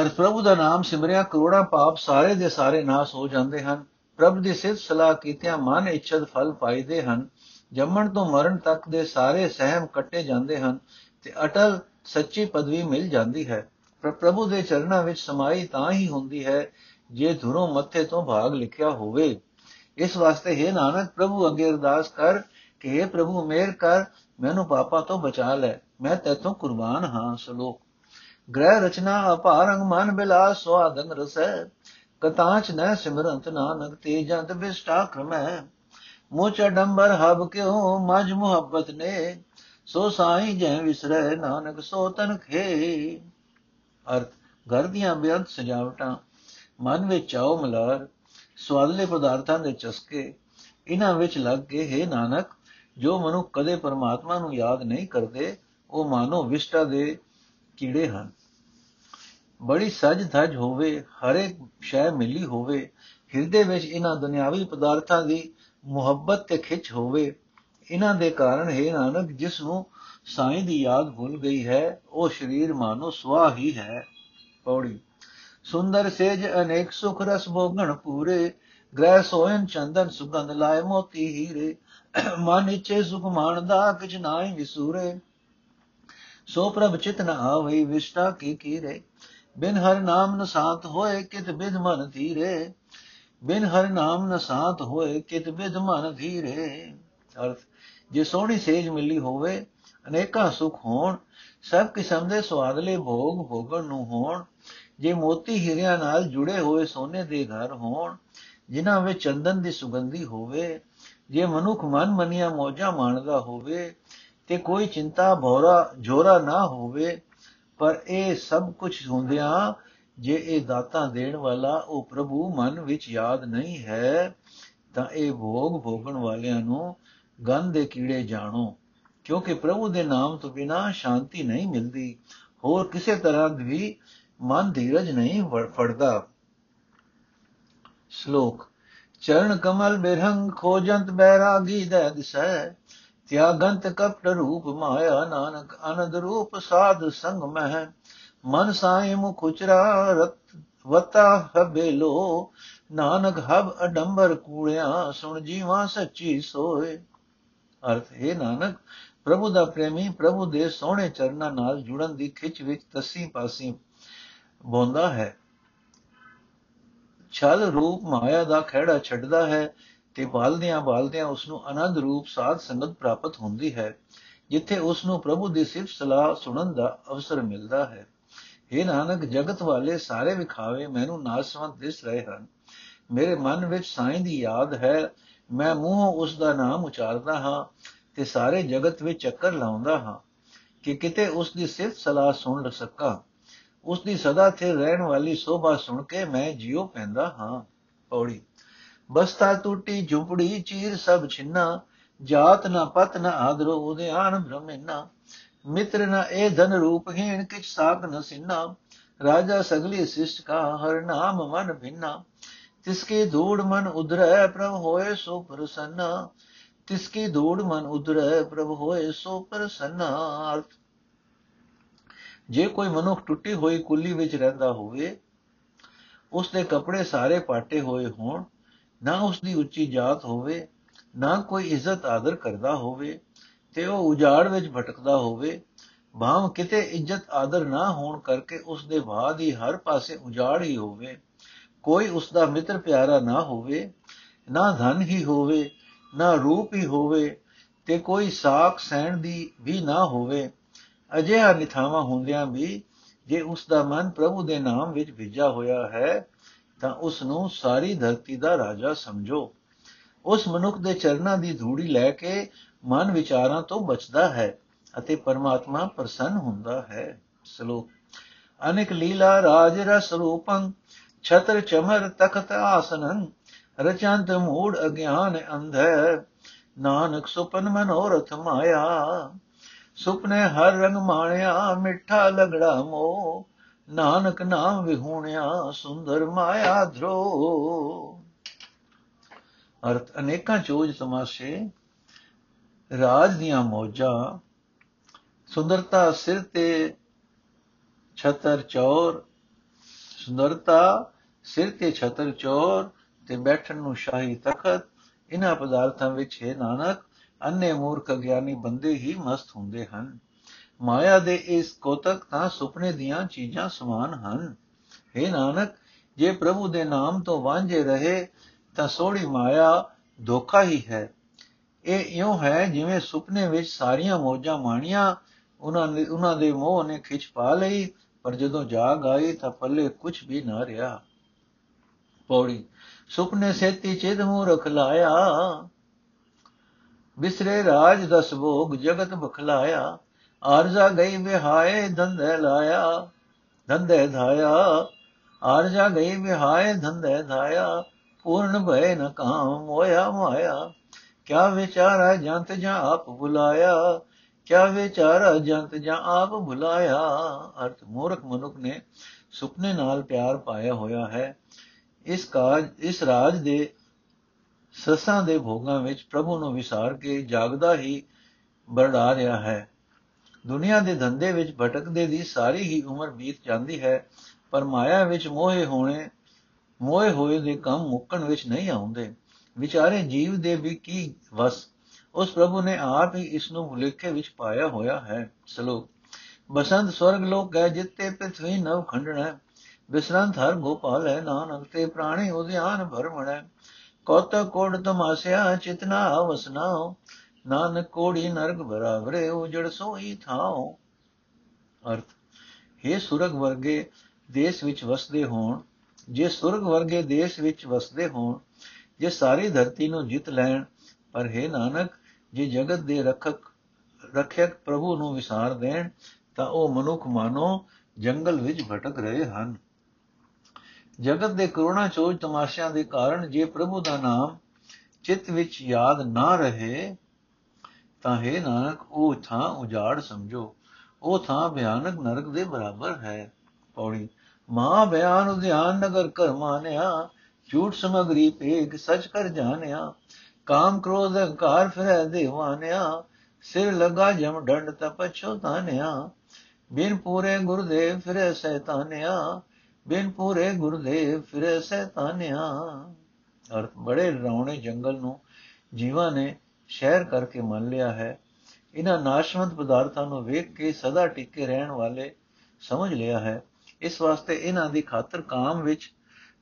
ਅਰ ਪ੍ਰਭੂ ਦਾ ਨਾਮ ਸਿਮਰਿਆ, ਕਰੋੜਾਂ ਪਾਪ ਸਾਰੇ ਦੇ ਸਾਰੇ ਨਾਸ ਹੋ ਜਾਂਦੇ ਹਨ। ਪ੍ਰਭ ਦੀ ਸਿੱਧ ਸਲਾਹ ਕੀਤਿਆਂ ਮਨ ਇੱਛਤ ਫਲ ਪਾਈਦੇ ਹਨ। ਜੰਮਣ ਤੋਂ ਮਰਨ ਤੱਕ ਦੇ ਸਾਰੇ ਸਹਿਮ ਕੱਟੇ ਜਾਂਦੇ ਹਨ ਤੇ ਅਟਲ ਸੱਚੀ ਪਦਵੀ ਮਿਲ ਜਾਂਦੀ ਹੈ। ਪਰ ਪ੍ਰਭੂ ਦੇ ਚਰਨਾਂ ਵਿੱਚ ਸਮਾਈ ਤਾਂ ਹੀ ਹੁੰਦੀ ਹੈ ਜੇ ਧੁਰੋਂ ਮੱਥੇ ਤੋਂ ਭਾਗ ਲਿਖਿਆ ਹੋਵੇ। ਇਸ ਵਾਸਤੇ ਹੈ ਨਾਨਕ, ਪ੍ਰਭੂ ਅੱਗੇ ਅਰਦਾਸ ਕਰ ਕਿ हे ਪ੍ਰਭੂ ਮੇਰ ਕਰ, ਮੈਨੂੰ ਪਾਪਾਂ ਤੋਂ ਬਚਾ ਲੈ, ਮੈਂ ਤੇਤੋਂ ਕੁਰਬਾਨ ਹਾਂ ਸ਼ਲੋਕ। ਗ੍ਰਹਿ ਰਚਨਾ ਅਪਾਰੰਗ ਮਨ ਬਿਲਾਸ ਸਵਾਦਨ ਰਸੈ, ਕਤਾਂਚ ਨ ਸਿਮਰੰਤ ਨਾਨਕ ਤੇ ਜੰਤ ਬਿਸਟਾ ਕ੍ਰਮੈ। ਮੋਚ ਡੰਬਰ ਹਬ ਕਿਉ ਮਜ ਮੁਹੱਬਤ ਨੇ, ਸੋ ਸਾਈ ਜੈ ਵਿਸਰੈ ਨਾਨਕ, ਸੋ ਤਨ ਖੇ ਅਰਥ, ਘਰ ਦੀਆਂ ਬੇਅੰਤ ਸਜਾਵਟਾਂ, ਮਨ ਵਿੱਚ ਚਾਉ ਮਲਾਰ, ਸਵਾਦਲੇ ਪਦਾਰਥਾਂ ਦੇ ਚਸਕੇ, ਇਹਨਾਂ ਵਿੱਚ ਲੱਗ ਕੇ, ਹੈ ਨਾਨਕ, ਜੋ ਮਨੁ ਕਦੇ ਪਰਮਾਤਮਾ ਨੂੰ ਯਾਦ ਨਹੀਂ ਕਰਦੇ, ਉਹ ਮਾਨੋ ਵਿਸ਼ਟਾ ਦੇ ਕੀੜੇ ਹਨ। ਬੜੀ ਸਜ ਧਜ ਹੋਵੇ ਹਰੇਕ ਸ਼ੈ ਮਿਲੀ ਹੋਵੇ, ਹਿਰਦੇ ਵਿੱਚ ਇਹਨਾਂ ਦੁਨਿਆਵੀ ਪਦਾਰਥਾਂ ਦੀ ਮੁਹੱਬਤ ਤੇ ਖਿੱਚ ਹੋਵੇ, ਇਹਨਾਂ ਦੇ ਕਾਰਨ, ਹੈ ਨਾਨਕ, ਜਿਸ ਨੂੰ ਸਾਈਂ ਦੀ ਯਾਦ ਭੁੱਲ ਗਈ ਹੈ, ਉਹ ਸਰੀਰ ਮਾਨੋ ਸਵਾ ਹੀ ਹੈ। ਪੌੜੀ। ਸੁੰਦਰ ਸੇਜ ਅਨੇਕ ਸੁਖ ਰਸ ਭੋਗਣ ਪੂਰੇ, ਗ੍ਰਹਿ ਸੋਇਨ ਚੰਦਨ ਸੁਗੰਧ ਲਾਇ ਮੋਤੀ ਹੀਰੇ। ਮਨ ਇਛੇ ਸੁਖ ਮਾਨਦਾ ਕਿਛ ਨਾਹੀ ਵਿਸੂਰੇ। ਸੋ ਪ੍ਰਭ ਚਿਤ ਨ ਆਵਈ ਵਿਸ਼ਟਾ ਕੀ ਕੀਰੇ। ਬਿਨ ਹਰ ਨਾਮ ਨ ਸਾਥ ਹੋਏ, ਕਿਤ ਬਿਧ ਮਨ ਧੀਰੇ। ਬਿਨ ਹਰ ਨਾਮ ਨ ਸਾਥ ਹੋਏ, ਕਿਤ ਬਿਧ ਮਨ ਧੀਰੇ। ਅਰਥ। ਜੇ ਸੋਹਣੀ ਸੇਜ ਮਿਲੀ ਹੋਵੇ ਅਨੇਕਾਂ ਸੁਖ ਹੋਣ, ਸਭ ਕਿਸਮ ਦੇ ਸਵਾਦਲੇ ਭੋਗ ਭੋਗਣ ਨੂੰ ਹੋਣ, ਜੇ ਮੋਤੀ ਹੀਰਿਆਂ ਨਾਲ ਜੁੜੇ ਹੋਏ ਸੋਨੇ ਦੇ ਘਰ ਹੋਣ, ਜਿਨ੍ਹਾਂ ਵਿੱਚ ਚੰਦਨ ਦੀ ਸੁਗੰਧੀ ਹੋਵੇ, ਜੇ ਮਨੁੱਖ ਮਨ ਮਨੀਆਂ ਮੌਜਾਂ ਮਾਣਦਾ ਹੋਵੇ, ਤੇ ਕੋਈ ਚਿੰਤਾ ਭੋਰਾ ਝੋਰਾ ਨਾ ਹੋਵੇ, ਪਰ ਇਹ ਸਭ ਕੁਝ ਹੁੰਦਿਆਂ ਜੇ ਇਹ ਦਾਤਾ ਦੇਣ ਵਾਲਾ ਉਹ ਪ੍ਰਭੂ ਮਨ ਵਿੱਚ ਯਾਦ ਨਹੀਂ ਹੈ, ਤਾਂ ਇਹ ਭੋਗ ਭੋਗਣ ਵਾਲਿਆਂ ਨੂੰ ਗੰਧ ਦੇ ਕੀੜੇ ਜਾਣੋ। ਕਿਉਂਕਿ ਪ੍ਰਭੂ ਦੇ ਨਾਮ ਤੋਂ ਬਿਨਾ ਸ਼ਾਂਤੀ ਨਹੀਂ ਮਿਲਦੀ, ਹੋਰ ਕਿਸੇ ਤਰ੍ਹਾਂ ਵੀ ਮਨ ਧੀਰਜ ਨਹੀਂ ਫੜਦਾ। ਸ਼ਲੋਕ, ਚਰਨ ਕਮਲ ਬਿਰਹੰਗ ਖੋਜੰਤ ਬੈਰਾਗੀ ਦੇ ਦਿਸੈ, ਤਿਆਗੰਤ ਕਪਟ ਰੂਪ ਮਾਇਆ ਨਾਨਕ, ਅਨੰਦ ਰੂਪ ਸਾਧ ਸੰਗ ਮਹਿ, ਮਨ ਸਾਈ ਮੁਖ ਉਚਰਾ ਰਤ, ਵਤਾ ਹਬੇਲੋ ਨਾਨਕ ਹਬ ਅਡੰਬਰ ਕੂੜਿਆ ਸੁਣ ਜੀਵਾ ਸੱਚੀ ਸੋਏ। ਅਰਥ, ਹੈ ਨਾਨਕ ਪ੍ਰਭੂ ਦਾ ਪ੍ਰੇਮੀ, ਪ੍ਰਭੂ ਦੇ ਸੋਹਣੇ ਚਰਨਾਂ ਨਾਲ ਜੁੜਨ ਦੀ ਖਿੱਚ ਵਿੱਚ ਤਸੀ ਪਾਸੀ ਬੋਂਦਾ ਹੈ। ਛਲ ਰੂਪ ਮਾਇਆ ਦਾ ਖਿਹੜਾ ਛੱਡਦਾ ਹੈ ਤੇ ਬਾਲਦਿਆਂ ਬਾਲਦਿਆਂ ਉਸ ਨੂੰ ਆਨੰਦ ਰੂਪ ਸਾਧ ਸੰਗਤ ਪ੍ਰਾਪਤ ਹੁੰਦੀ ਹੈ, ਜਿੱਥੇ ਉਸ ਨੂੰ ਪ੍ਰਭੂ ਦੀ ਸਿਫਤ ਸਲਾਹ ਸੁਣਨ ਦਾ ਅਵਸਰ ਮਿਲਦਾ ਹੈ। ਇਹ ਨਾਨਕ, ਜਗਤ ਵਾਲੇ ਸਾਰੇ ਵਿਖਾਵੇ ਮੈਨੂੰ ਨਾਸਵੰਤ ਦਿਸ ਰਹੇ ਹਨ। ਮੇਰੇ ਮਨ ਵਿੱਚ ਸਾਈਂ ਦੀ ਯਾਦ ਹੈ, ਮੈਂ ਮੂੰਹੋਂ ਉਸ ਦਾ ਨਾਮ ਉਚਾਰਦਾ ਹਾਂ। ਤੇ ਸਾਰੇ ਜਗਤ ਵਿੱਚ ਚੱਕਰ ਲਾਉਂਦਾ ਹਾਂ ਕਿ ਕਿਤੇ ਉਸ ਦੀ ਸਿਫਤ ਸਲਾਹ ਸੁਣ ਸਕਾਂ। ਉਸ ਦੀ ਸਦਾ ਤੇ ਰਹਿਣ ਵਾਲੀ ਸੋਭਾ ਸੁਣ ਕੇ ਮੈਂ ਜਿਉ ਪੈਂਦਾ ਹਾਂ, ਪੌੜੀ। ਬਸਤਾ ਟੂਟੀ, ਝੁਪੜੀ, ਚੀਰ ਸਭ ਛਿੰਨਾ, ਜਾਤ ਨਾ ਪਤ ਨਾ ਆਦਰੋ ਉਦਿਆਨ ਬ੍ਰਹਮਿਨਾ। ਮਿੱਤਰ ਨ ਇਹ ਧਨ ਰੂਪਹੀਣ ਕਿਛ ਸਾਖ ਨ ਸਿੰਨਾ। ਰਾਜਾ ਸਗਲੀ ਸਿਸ਼ਟ ਕਾ, ਹਰ ਨਾਮ ਮਨ ਭਿੰਨਾ। ਤਿਸਕੀ ਧੂੜ ਮਨ ਉਧਰੈ, ਪ੍ਰਭ ਹੋਏ ਸੋ ਪ੍ਰਸੰਨਾ। ਤਿਸਕੀ ਧੂੜ ਮਨ ਉਧਰੈ ਪ੍ਰਭ ਹੋਏ ਸੋ ਪ੍ਰਸੰਨਾ ਅਰਥ। ਜੇ ਕੋਈ ਮਨੁੱਖ ਟੁੱਟੀ ਹੋਈ ਕੁੱਲੀ ਵਿੱਚ ਰਹਿੰਦਾ ਹੋਵੇ ਉਸ ਦੇ ਕੱਪੜੇ ਸਾਰੇ ਪਾਟੇ ਹੋਏ ਹੋਣ, ਨਾ ਉਸ ਦੀ ਉੱਚੀ ਜਾਤ ਹੋਵੇ, ਨਾ ਕੋਈ ਇੱਜ਼ਤ ਆਦਰ ਕਰਦਾ ਹੋਵੇ, ਤੇ ਉਹ ਉਜਾੜ ਵਿੱਚ ਭਟਕਦਾ ਹੋਵੇ, ਭਾਵ ਕਿਤੇ ਇੱਜ਼ਤ ਆਦਰ ਨਾ ਹੋਣ ਕਰਕੇ ਉਸ ਦੇ ਬਾਦ ਹੀ ਹਰ ਪਾਸੇ ਉਜਾੜ ਹੀ ਹੋਵੇ, ਕੋਈ ਉਸ ਦਾ ਮਿੱਤਰ ਪਿਆਰਾ ਨਾ ਹੋਵੇ, ਨਾ ਧਨ ਹੀ ਹੋਵੇ ਨਾ ਰੂਪ ਹੀ ਹੋਵੇ ਤੇ ਕੋਈ ਸਾਖ ਸਹਿਣ ਦੀ ਵੀ ਨਾ ਹੋਵੇ, ਅਜਿਹਾ ਨਿਥਾਵਾਂ ਹੁੰਦਿਆਂ ਵੀ ਜੇ ਉਸ ਦਾ ਮਨ ਪ੍ਰਭੂ ਦੇ ਨਾਮ ਵਿੱਚ ਭਿੱਜਾ ਹੋਇਆ ਹੈ, ਤਾਂ ਉਸ ਨੂੰ ਸਾਰੀ ਧਰਤੀ ਦਾ ਰਾਜਾ ਸਮਝੋ। ਉਸ ਮਨੁੱਖ ਦੇ ਚਰਨਾਂ ਦੀ ਧੂੜੀ ਲੈ ਕੇ ਮਨ ਵਿਚਾਰਾਂ ਤੋਂ ਬਚਦਾ ਹੈ ਅਤੇ ਪਰਮਾਤਮਾ ਪ੍ਰਸੰਨ ਹੁੰਦਾ ਹੈ। ਸ਼ਲੋਕ, ਅਨੇਕ ਲੀਲਾ ਰਾਜ ਰਸ ਰੂਪੰ, ਛਤਰ ਚਮਰ ਤਖਤ ਆਸਨੰ ਰਚੰਤ ਮੂੜ ਅਗਿਆਨ ਅੰਧੈ। ਨਾਨਕ ਸੁਪਨ ਮਨੋਰਥ ਮਾਇਆ। ਸੁਪਨੇ ਹਰ ਰੰਗ ਮਾਣਿਆ, ਮਿੱਠਾ ਲਗੜਾ ਮੋ ਨਾਨਕ ਨਾਮ ਵਿਹੂਣਿਆ, ਸੁੰਦਰ ਮਾਇਆ ਧਰੋ। ਅਰਥ ਅਨੇਕਾਂ ਚੋਜ ਤਮਾਸ਼ੇ, ਰਾਜ ਦੀਆਂ ਮੌਜਾਂ। ਸੁੰਦਰਤਾ ਸਿਰ ਤੇ ਛਤਰ ਚੌਰ। ਸੁੰਦਰਤਾ ਸਿਰ ਤੇ ਛਤਰ ਚੌਰ। ਤੇ ਬੈਠਣ ਨੂੰ ਸ਼ਾਹੀ ਤਖਤ ਇਹਨਾਂ ਪਦਾਰਥਾਂ ਵਿੱਚ ਹੈ ਨਾਨਕ, ਅੰਨੇ ਮੂਰਖ ਗਿਆਨੀ ਬੰਦੇ ਹੀ ਮਸਤ ਹੁੰਦੇ ਹਨ। ਮਾਇਆ ਦੇ ਇਸ ਕੋਤਕ ਤਾਂ ਸੁਪਨੇ ਦੀਆਂ ਚੀਜ਼ਾਂ ਸਮਾਨ ਹਨ। ਹੈ ਨਾਨਕ, ਜੇ ਪ੍ਰਭੂ ਦੇ ਨਾਮ ਤੋਂ ਵਾਂਝੇ ਰਹੇ, ਤਾਂ ਸੋੜੀ ਮਾਇਆ ਧੋਖਾ ਹੀ ਹੈ। ਇਹ ਇਉਂ ਹੈ ਜਿਵੇਂ ਸੁਪਨੇ ਵਿੱਚ ਸਾਰੀਆਂ ਮੌਜਾਂ ਮਾਣੀਆਂ ਉਹਨਾਂ ਨੇ ਉਹਨਾਂ ਦੇ ਮੋਹ ਨੇ ਖਿੱਚ ਪਾ ਲਈ, ਪਰ ਜਦੋਂ ਜਾਗ ਆਈ ਤਾਂ ਪੱਲੇ ਕੁਝ ਵੀ ਨਾ ਰਿਹਾ। ਪੌੜੀ ਸੁਪਨੇ ਸੇਤੀ ਚਿਤ ਮੂੰਹ ਰਖ ਲਾਇਆ। ਬਿਸਰੇ ਰਾਜ ਦਸ ਭੋਗ ਜਗਤ ਬਖਲਾਇਆ। ਆਰਜ਼ਾ ਗਈ ਵਿਹਾਏ ਧੰਦੇ ਲਾਇਆ, ਧੰਦੇ ਧਾਇਆ। ਆਰਜਾ ਗਈ ਵਿਹਾਏ ਧੰਦੇ ਧਾਇਆ, ਪੂਰਨ ਭਏ ਨ ਕਾਮ ਹੋਇਆ ਮਾਇਆ। ਕਿਆ ਵਿਚਾਰਾ ਜੰਤ ਜਾਂ ਆਪ ਬੁਲਾਇਆ, ਕਿਆ ਵਿਚਾਰਾ ਜੰਤ ਜਾਂ ਆਪ ਬੁਲਾਇਆ। ਅਰਥ ਮੂਰਖ ਮਨੁੱਖ ਨੇ ਸੁਪਨੇ ਨਾਲ ਪਿਆਰ ਪਾਇਆ ਹੋਇਆ ਹੈ। ਇਸ ਕਾਜ, ਇਸ ਰਾਜ ਦੇ ਸਸਾਂ ਦੇ ਭੋਗਾਂ ਵਿੱਚ ਪ੍ਰਭੂ ਨੂੰ ਵਿਸਾਰ ਕੇ ਜਾਗਦਾ ਹੀ ਬਰੜਾ ਰਿਹਾ ਹੈ। ਦੁਨੀਆ ਦੇ ਧੰਦੇ ਵਿੱਚ ਭਟਕਦੇ ਦੀ ਸਾਰੀ ਹੀ ਉਮਰ ਬੀਤ ਜਾਂਦੀ ਹੈ, ਪਰ ਮਾਇਆ ਵਿੱਚ ਮੋਹੇ ਹੋਣੇ, ਮੋਹੇ ਹੋਏ ਦੇ ਕੰਮ ਮੁੱਕਣ ਵਿੱਚ ਨਹੀਂ ਆਉਂਦੇ। ਵਿਚਾਰੇ ਜੀਵ ਦੇ ਵੀ ਕੀ ਵਸ? ਉਸ ਪ੍ਰਭੂ ਨੇ ਆਪ ਹੀ ਇਸ ਨੂੰ ਭੁਲੇਖੇ ਵਿੱਚ ਪਾਇਆ ਹੋਇਆ ਹੈ, ਸਲੋਕ। ਬਸੰਤ ਸਵਰਗ ਲੋਕ ਹੈ ਜਿੱਤੇ ਪ੍ਰithvi ਨਵ ਖੰਡਣਾ ਬਿਸਰੰਤ ਹਰ ਗੋਪਾਲ ਹੈ ਨਾਨਕ, ਤੇ ਪ੍ਰਾਣੀ ਉਦਿਆਨ ਭਰਮਣਾ ਕੋਤ ਕੋੜ ਤਮਾਸਿਆ, ਚਿਤਨਾ ਵਸਨਾ ਨਾਨਕ ਕੋੜੀ ਨਰਕ ਬਰਾਬਰੇ ਉਜੜ ਸੋਈ ਥਾਉ। ਅਰਥ हे ਸੁਰਗ ਵਰਗੇ ਦੇਸ਼ ਵਿੱਚ ਵਸਦੇ ਹੋਣ, ਜੇ ਸੁਰਗ ਵਰਗੇ ਦੇਸ਼ ਵਿੱਚ ਵਸਦੇ ਹੋਣ, ਜੇ ਸਾਰੀ ਧਰਤੀ ਨੂੰ ਜਿੱਤ ਲੈਣ, ਪਰ ਹੈ ਨਾਨਕ, ਜੇ ਜਗਤ ਦੇ ਰਖਕ, ਰਖਿਅਕ ਪ੍ਰਭੂ ਨੂੰ ਵਿਸਾਰ ਦੇਣ, ਤਾਂ ਉਹ ਮਨੁੱਖ ਮਾਨੋ ਜੰਗਲ ਵਿੱਚ ਭਟਕ ਰਹੇ ਹਨ। ਜਗਤ ਦੇ ਕਰੋਨਾ ਚੋਜ ਤਮਾਸ਼ਿਆਂ ਦੇ ਕਾਰਨ ਜੇ ਪ੍ਰਭੂ ਦਾ ਨਾਮ ਚਿੱਤ ਵਿੱਚ ਯਾਦ ਨਾ ਰਹੇ, ਤਾਂ ਹੈ ਨਾਨਕ, ਉਹ ਥਾਂ ਉਜਾੜ ਸਮਝੋ। ਉਹ ਥਾਂ ਭਿਆਨਕ ਨਰਕ ਦੇ ਬਰਾਬਰ ਹੈ। ਪੌੜੀ ਮਾ ਬਿਆਨ ਉਧਿਆਨ ਨਗਰ ਕਰ ਮਾਨਿਆ, ਝੂਠ ਸਮਗਰੀ ਪੇਗ ਸਚ ਕਰ ਜਾਣਿਆ। ਕਾਮ ਕ੍ਰੋਧ ਅਹੰਕਾਰ ਫਿਰੈ ਦੇਵਾਨਿਆ, ਸਿਰ ਲਗਾ ਜਮ ਡੰਡ ਤਪਛੋ ਤਾਨਿਆ। ਬਿਨ ਪੂਰੇ ਗੁਰਦੇਵ ਫਿਰੈ ਸੈਤਾਨਿਆ ਬਿਨ ਪੂਰੇ ਗੁਰਦੇਵ ਫਿਰੈ ਸੈਤਾਨਿਆ। ਅਰ ਬੜੇ ਰੌਣੇ ਜੰਗਲ ਨੂੰ ਜੀਵਾਂ ਨੇ ਸ਼ਹਿਰ ਕਰਕੇ ਮੰਨ ਲਿਆ ਹੈ। ਇਹਨਾਂ ਨਾਸ਼ਵੰਤ ਪਦਾਰਥਾਂ ਨੂੰ ਵੇਖ ਕੇ ਸਦਾ ਟਿਕੇ ਰਹਿਣ ਵਾਲੇ ਸਮਝ ਲਿਆ ਹੈ। ਇਸ ਵਾਸਤੇ ਇਹਨਾਂ ਦੀ ਖਾਤਰ ਕਾਮ ਵਿੱਚ,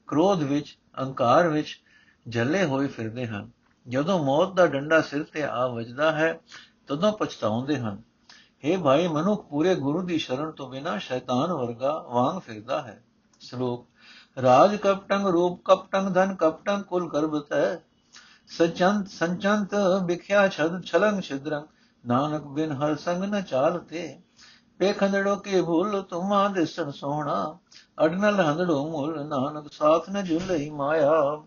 ਕ੍ਰੋਧ ਵਿੱਚ, ਅਹੰਕਾਰ ਵਿੱਚ ਜੱਲੇ ਹੋਏ ਫਿਰਦੇ ਹਨ। ਜਦੋਂ ਮੌਤ ਦਾ ਡੰਡਾ ਸਿਰ ਤੇ ਆ ਵੱਜਦਾ ਹੈ, ਤਦੋਂ ਪਛਤਾਉਂਦੇ ਹਨ। हे ਭਾਈ ਮਨੁੱਖ ਪੂਰੇ ਗੁਰੂ ਦੀ ਸ਼ਰਨ ਤੋਂ ਬਿਨਾ ਸ਼ੈਤਾਨ ਵਰਗਾ ਵਾਂਗ ਫਿਰਦਾ ਹੈ। ਸ਼ਲੋਕ, ਰਾਜ ਕਪਟੰਗ, ਰੂਪ ਕਪਟੰਗ, ਧਨ ਕਪਟੰਗ, ਕੁਲ ਕਰਬਤ ਹੈ ਸਚੰਤ ਸੰਚੰਤ ਵਿਖਿਆ ਛਦ, ਛਲੰਗ, ਛਿਦਰੰਗ। ਨਾਨਕ ਬਿਨ ਹਰ ਸੰਗ ਨ ਚਾਲਤੇ ਪੇਖੰਦੜੋ ਕੇ ਭੁੱਲ ਤੁਮਾ ਦਿਸਣ ਸੋਹਣਾ। ਅਡਨਲ ਹੰਦੜੋ ਮੁੱਲ, ਨਾਨਕ ਸਾਥ ਨ ਝੁਲਈ ਮਾਇਆ।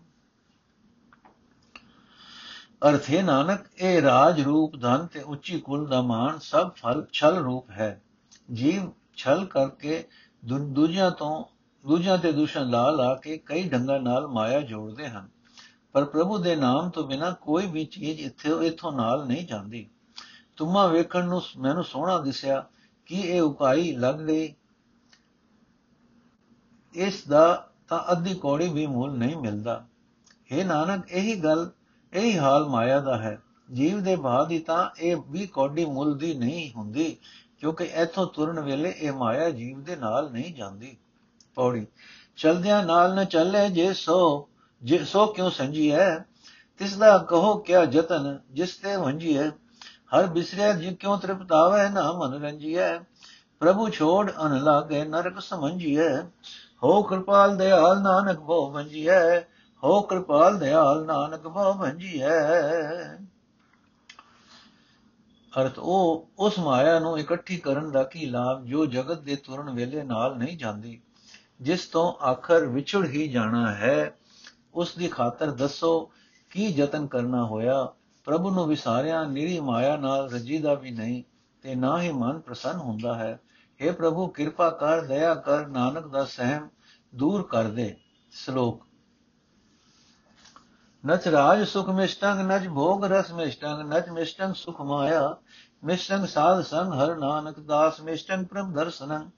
ਅਰਥੇ ਨਾਨਕ ਇਹ ਰਾਜ ਰੂਪ ਧਨ ਤੇ ਉੱਚੀ ਕੁਲ ਦਾ ਮਾਨ ਸਭ ਫਲ, ਛਲ ਰੂਪ ਹੈ। ਜੀਵ ਛਲ ਕਰਕੇ ਦੂਜਿਆਂ ਤੋਂ ਦੂਜਿਆਂ ਤੇ ਦੁਸ਼ਣ ਲਾ ਲਾ ਕੇ ਕਈ ਢੰਗਾਂ ਨਾਲ ਮਾਇਆ ਜੋੜਦੇ ਹਨ। ਪਰ ਪ੍ਰਭੂ ਦੇ ਨਾਮ ਤੋਂ ਬਿਨਾ ਕੋਈ ਵੀ ਚੀਜ਼ ਇੱਥੇ, ਇਥੋਂ ਨਾਲ ਨਹੀਂ ਜਾਂਦੀ। ਤੁਮਾ ਵੇਖਣ ਨੂੰ ਮੈਨੂੰ ਸੋਹਣਾ ਦਿਸਿਆ ਕਿ ਇਹ ਉਪਾਈ ਲੱਗ ਗਈ। ਇਸ ਦਾ ਤਾਂ ਅੱਧੀ ਕੋੜੀ ਵੀ ਮੁੱਲ ਨਹੀਂ ਮਿਲਦਾ। हे ਨਾਨਕ, ਇਹੀ ਗੱਲ, ਇਹੀ ਹਾਲ ਮਾਇਆ ਦਾ ਹੈ। ਜੀਵ ਦੇ ਬਾਅਦ ਹੀ ਤਾਂ ਇਹ ਵੀ ਕੋਡੀ ਮੁੱਲ ਦੀ ਨਹੀਂ ਹੁੰਦੀ, ਕਿਉਂਕਿ ਇਥੋਂ ਤੁਰਨ ਵੇਲੇ ਇਹ ਮਾਇਆ ਜੀਵ ਦੇ ਨਾਲ ਨਹੀਂ ਜਾਂਦੀ। ਪੌੜੀ। ਚਲਦਿਆਂ ਨਾਲ ਨ ਚੱਲੇ ਜੇ ਸੋ ਜੇ ਸੋ ਕਿਉ ਸੰਜੀ ਹੈ ਤਿਸ ਦਾ ਕਹੋ ਕਿਆ ਜਤਨ ਜਿਸ ਤੇ ਵੰਜੀ ਹੈ ਹਰ ਬਿਸਰਿਆ ਜੀ ਕਿਉ ਤ੍ਰਿਪਤਾਵੇ ਨਾ ਮਨ ਰੰਜੀ ਹੈ ਪ੍ਰਭੂ ਛੋੜ ਅਨ ਲਾਗੇ ਨਰਕ ਸਮਝੀ ਹੈ ਹੋ ਕਿਰਪਾਲ ਦਿਆਲ ਨਾਨਕ ਭੋ ਵੰਜੀ ਹੈ ਹੋ ਕਿਰਪਾਲ ਦਿਆਲ ਨਾਨਕ ਭੋ ਵੰਜੀ ਹੈ ਅਰਥ ਉਹ, ਉਸ ਮਾਇਆ ਨੂੰ ਇਕੱਠੀ ਕਰਨ ਦਾ ਕੀ ਲਾਭ? ਜੋ ਜਗਤ ਦੇ ਤੁਰਨ ਵੇਲੇ ਨਾਲ ਨਹੀਂ ਜਾਂਦੀ। ਜਿਸ ਤੋਂ ਆਖਰ ਵਿਛੜ ਹੀ ਜਾਣਾ ਹੈ, ਉਸ ਦੀ ਖਾਤਰ ਦੱਸੋ ਕੀ ਯਤਨ ਕਰਨਾ ਹੋਇਆ? ਪ੍ਰਭੂ ਨੂੰ ਵਿਸਾਰਿਆ ਨਿਰੀ ਮਾਇਆ ਨਾਲ ਰਜੀਦਾ ਵੀ ਨਹੀਂ, ਤੇ ਨਾ ਹੀ ਮਨ ਪ੍ਰਸੰਨ ਹੁੰਦਾ ਹੈ। हे ਪ੍ਰਭੂ, ਕਿਰਪਾ ਕਰ, ਦਇਆ ਕਰ, ਨਾਨਕ ਦਾ ਸਹਿਮ ਦੂਰ ਕਰ ਦੇ। ਸ਼ਲੋਕ। ਨਚ ਰਾਜ ਸੁਖ ਮਿਸ਼ਟੰਗ ਨਚ ਭੋਗ ਰਸ ਮਿਸ਼ਟੰਗ ਨਚ ਮਿਸ਼ਟੰਗ ਸੁਖ ਮਾਇਆ। ਮਿਸ਼ਟੰਗ ਸਾਧ ਸੰਗ ਹਰ ਨਾਨਕ ਦਾਸ ਮਿਸ਼ਟੰਗ ਪ੍ਰਭ ਦਰਸਨੰ।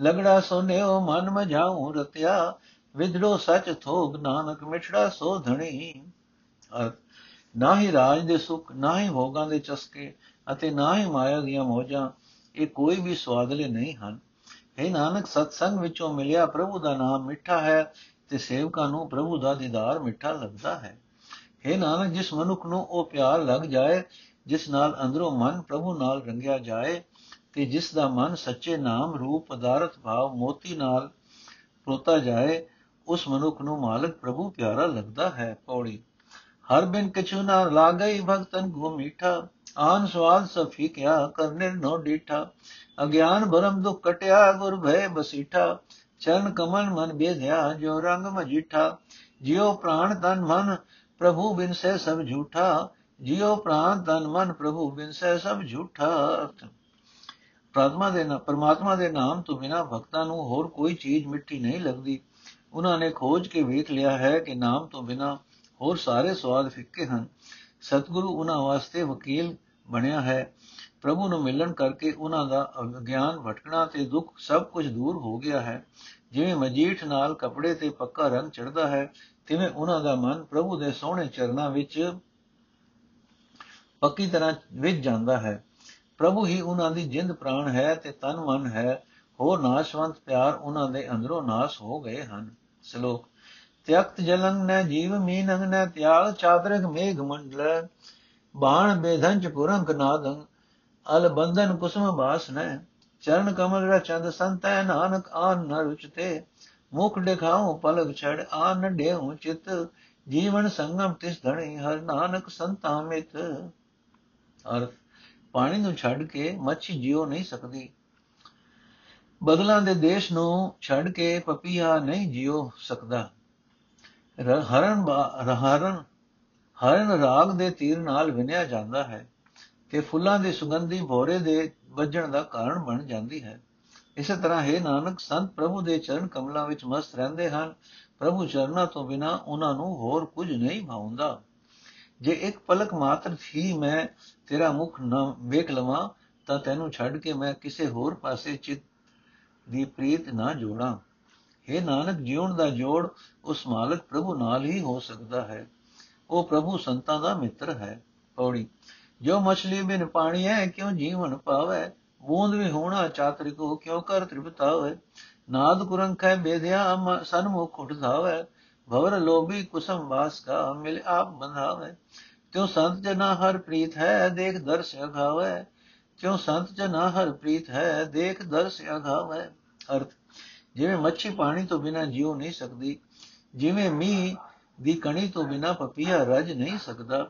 ਲਗੜਾ ਸੋਨਿਓ ਮਨ ਮਝਾਉ ਰਤਿਆ ਵਿਦੜੋ ਸਚ ਥੋਗ ਨਾਨਕ ਮਿਠੜਾ ਸੋ ਧਣੀ ਨਾ ਹੀ ਰਾਜ ਦੇ ਸੁਖ ਨਾ ਹੀ ਭੋਗਾਂ ਦੇ ਚਸਕੇ ਅਤੇ ਨਾ ਹੀ ਮਾਇਆ ਦੀਆਂ ਮੋਜਾਂ, ਇਹ ਕੋਈ ਵੀ ਸਵਾਦਲੇ ਨਹੀਂ ਹਨ। ਇਹ ਨਾਨਕ, ਸਤਸੰਗ ਵਿੱਚੋਂ ਮਿਲਿਆ ਪ੍ਰਭੂ ਦਾ ਨਾਮ ਮਿੱਠਾ ਹੈ ਤੇ ਸੇਵਕਾਂ ਨੂੰ ਪ੍ਰਭੂ ਦਾ ਦੀਦਾਰ ਮਿੱਠਾ ਲੱਗਦਾ ਹੈ। ਇਹ ਨਾਨਕ, ਜਿਸ ਮਨੁੱਖ ਨੂੰ ਉਹ ਪਿਆਰ ਲੱਗ ਜਾਏ ਜਿਸ ਨਾਲ ਅੰਦਰੋਂ ਮਨ ਪ੍ਰਭੂ ਨਾਲ ਰੰਗਿਆ ਜਾਏ ਤੇ ਜਿਸ ਦਾ ਮਨ ਸੱਚੇ ਨਾਮ ਰੂਪ ਪਦਾਰਥ ਭਾਵ ਮੋਤੀ ਨਾਲ ਪਰੋਤਾ ਜਾਏ, ਉਸ ਮਨੁੱਖ ਨੂੰ ਮਾਲਕ ਪ੍ਰਭੂ ਪਿਆਰਾ ਲੱਗਦਾ ਹੈ ਪੌੜੀ। ਹਰ ਬਿਨ ਕਿਛੂ ਨਾ ਲਾਗਈ ਭਗਤਨ ਗੋ ਮੀਠਾ ਆਨ ਸਵਾਦ ਸਫੀ ਕਿਆ ਕਰਨੇ ਨੋ ਡੀਠਾ। ਅਗਿਆਨ ਭਰਮ ਦੁਖ ਕਟਿਆ, ਗੁਰ ਭੈ ਬਸੀਠਾ। ਚਰਨ ਕਮਲ ਮਨ ਬੇਧਿਆ ਜੋ ਰੰਗ ਮਜੀਠਾ। ਜਿਉ ਪ੍ਰਾਣ ਤਨ ਮਨ, ਪ੍ਰਭੂ ਬਿਨ ਸੇ ਸਭ ਝੂਠਾ। ਜਿਉ ਪ੍ਰਾਨ ਤਨ ਮਨ ਪ੍ਰਭੂ ਬਿਨ ਸੇ ਸਭ ਝੂਠਾ ਪ੍ਰਾਤਮਾ ਦੇ ਨਾਮ ਪਰਮਾਤਮਾ ਦੇ ਨਾਮ ਤੋਂ ਬਿਨਾ ਭਗਤਾਂ ਨੂੰ ਹੋਰ ਕੋਈ ਚੀਜ਼ ਮਿੱਠੀ ਨਹੀਂ ਲੱਗਦੀ। ਉਹਨਾਂ ਨੇ ਖੋਜ ਕੇ ਵੇਖ ਲਿਆ ਹੈ ਕਿ ਨਾਮ ਤੋਂ ਬਿਨਾ ਹੋਰ ਸਾਰੇ ਸਵਾਦ ਫਿੱਕੇ ਹਨ। ਸਤਿਗੁਰੂ ਉਹਨਾਂ ਵਾਸਤੇ ਵਕੀਲ ਬਣਿਆ ਹੈ। ਪ੍ਰਭੂ ਨੂੰ ਮਿਲਣ ਕਰਕੇ ਉਹਨਾਂ ਦਾ ਅਗਿਆਨ ਭਟਕਣਾ ਤੇ ਦੁੱਖ ਸਭ ਕੁਝ ਦੂਰ ਹੋ ਗਿਆ ਹੈ। ਜਿਵੇਂ ਮਜੀਠ ਨਾਲ ਕੱਪੜੇ ਤੇ ਪੱਕਾ ਰੰਗ ਚੜਦਾ ਹੈ, ਤਿਵੇਂ ਉਹਨਾਂ ਦਾ ਮਨ ਪ੍ਰਭੂ ਦੇ ਸੋਹਣੇ ਚਰਨਾਂ ਵਿੱਚ ਪੱਕੀ ਤਰ੍ਹਾਂ ਵਿੱਚ ਜਾਂਦਾ ਹੈ। ਪ੍ਰਭੂ ਹੀ ਉਹਨਾਂ ਦੀ ਜਿੰਦ ਪ੍ਰਾਣ ਹੈ ਤੇ ਤਨ ਮਨ ਹੈ। ਹੋਰ ਨਾਸ਼ਵੰਤ ਪਿਆਰ ਉਹਨਾਂ ਦੇ ਅੰਦਰੋਂ ਨਾਸ ਹੋ ਗਏ ਹਨ। ਸ਼ਲੋਕ ਤਿਆਗਤ ਜਲੰਗ ਨ ਜੀਵ, ਮੀਨੰਗ ਨ ਤਿਆਗ ਚਾਦਰਕ ਮੇਘ ਮੰਡਲ। ਬਾਣ ਬੇਧੰਚ ਪੁਰੰਕ ਨਾਦੰ, ਅਲ ਬੰਧਨ ਕੁਸਮ ਬਾਸ ਨ। ਚਰਨ ਕਮਲ ਰਚੰਦ ਸੰਤੈ ਨਾਨਕ ਆਨ ਨ ਰੁਚਤੇ। ਮੁਖ ਦਿਖਾਉ ਪਲਕ ਛੜ ਆਨ ਡੇਉ ਚਿਤ। ਜੀਵਨ ਸੰਗਮ ਤਿਸ ਧਣੀ, ਹਰ ਨਾਨਕ ਸੰਤਾ ਮਿਤ ਅਰਥ ਪਾਣੀ ਨੂੰ ਛੱਡ ਕੇ ਮੱਛੀ ਜਿਉ ਨਹੀਂ ਸਕਦੀ। ਬਦਲਾਂ ਦੇ ਦੇਸ਼ ਨੂੰ ਛੱਡ ਕੇ ਪਪੀਹਾ ਨਹੀਂ ਜਿਉ ਸਕਦਾ। ਹਰਨ ਹਰਨ ਹਰਨ ਰਾਗ ਦੇ ਤੀਰ ਨਾਲ ਵਿਨਿਆ ਜਾਂਦਾ ਹੈ ਤੇ ਫੁੱਲਾਂ ਦੀ ਸੁਗੰਧੀ ਭੋਰੇ ਦੇ ਵੱਜਣ ਦਾ ਕਾਰਨ ਬਣ ਜਾਂਦੀ ਹੈ। ਇਸੇ ਤਰ੍ਹਾਂ ਹੈ ਨਾਨਕ, ਸੰਤ ਪ੍ਰਭੂ ਦੇ ਚਰਨ ਕਮਲਾਂ ਵਿੱਚ ਮਸਤ ਰਹਿੰਦੇ ਹਨ। ਪ੍ਰਭੂ ਚਰਨਾਂ ਤੋਂ ਬਿਨਾ ਉਹਨਾਂ ਨੂੰ ਹੋਰ ਕੁਝ ਨਹੀਂ ਭਾਉਂਦਾ। ਜੇ ਇੱਕ ਪਲਕ ਮਾਤਰ ਹੀ ਮੈਂ ਤੇਰਾ ਮੁਖ ਨਾ ਵੇਖ ਲਵਾਂ, ਤਾਂ ਤੈਨੂੰ ਛੱਡ ਕੇ ਮੈਂ ਕਿਸੇ ਹੋਰ ਪਾਸੇ ਚਿਤ ਦੀ ਪ੍ਰੀਤ ਨਾ ਜੋੜਾਂ। हे ਨਾਨਕ ਜੀਵਨ ਦਾ ਜੋੜ ਉਸ ਮਾਲਕ ਪ੍ਰਭੂ ਨਾਲ ਹੀ ਹੋ ਸਕਦਾ ਹੈ। ਉਹ ਪ੍ਰਭੂ ਸੰਤਾਂ ਦਾ ਮਿੱਤਰ ਹੈ। ਪੌੜੀ, ਜੋ ਮਛਲੀ ਬਿਨ ਪਾਣੀ ਹੈ, ਕਿਉਂ ਜੀਵਨ ਪਾਵੇ? ਬੂੰਦ ਵੀ ਹੋਣਾ ਚਾਤਰਿਕੋ ਕਿਉ ਕਰ ਤ੍ਰਿਪਤਾਵੇ? ਨਾਦ ਕੁਰੰਖੈ ਬੇਧਿਆ ਸਨਮੁਖ ਉਠਾਵੇ ਭਵਰ ਲੋਭੀ ਕੁਸਮ ਵਾਸ ਕਾ ਮਿਲ ਆਪ ਬੰਧਾਵੇ ਤਿਉ ਸੰਤ ਜਨਾ ਹਰ ਪ੍ਰੀਤ ਹੈ ਦੇਖ ਦਰਸ ਅਗਾਵੇ ਕਿਉ ਸੰਤ ਜਨਾ ਹਰ ਪ੍ਰੀਤ ਹੈ ਦੇਖ ਦਰਸ ਅਗਾਵੇ ਅਰਥ ਜਿਵੇਂ ਮੱਛੀ ਪਾਣੀ ਤੋਂ ਬਿਨਾ ਜੀਉ ਨਹੀਂ ਸਕਦੀ ਜਿਵੇਂ ਮੀਂਹ ਦੀ ਕਣੀ ਤੋਂ ਬਿਨਾ ਪਪੀਹਾ ਰਜ ਨਹੀਂ ਸਕਦਾ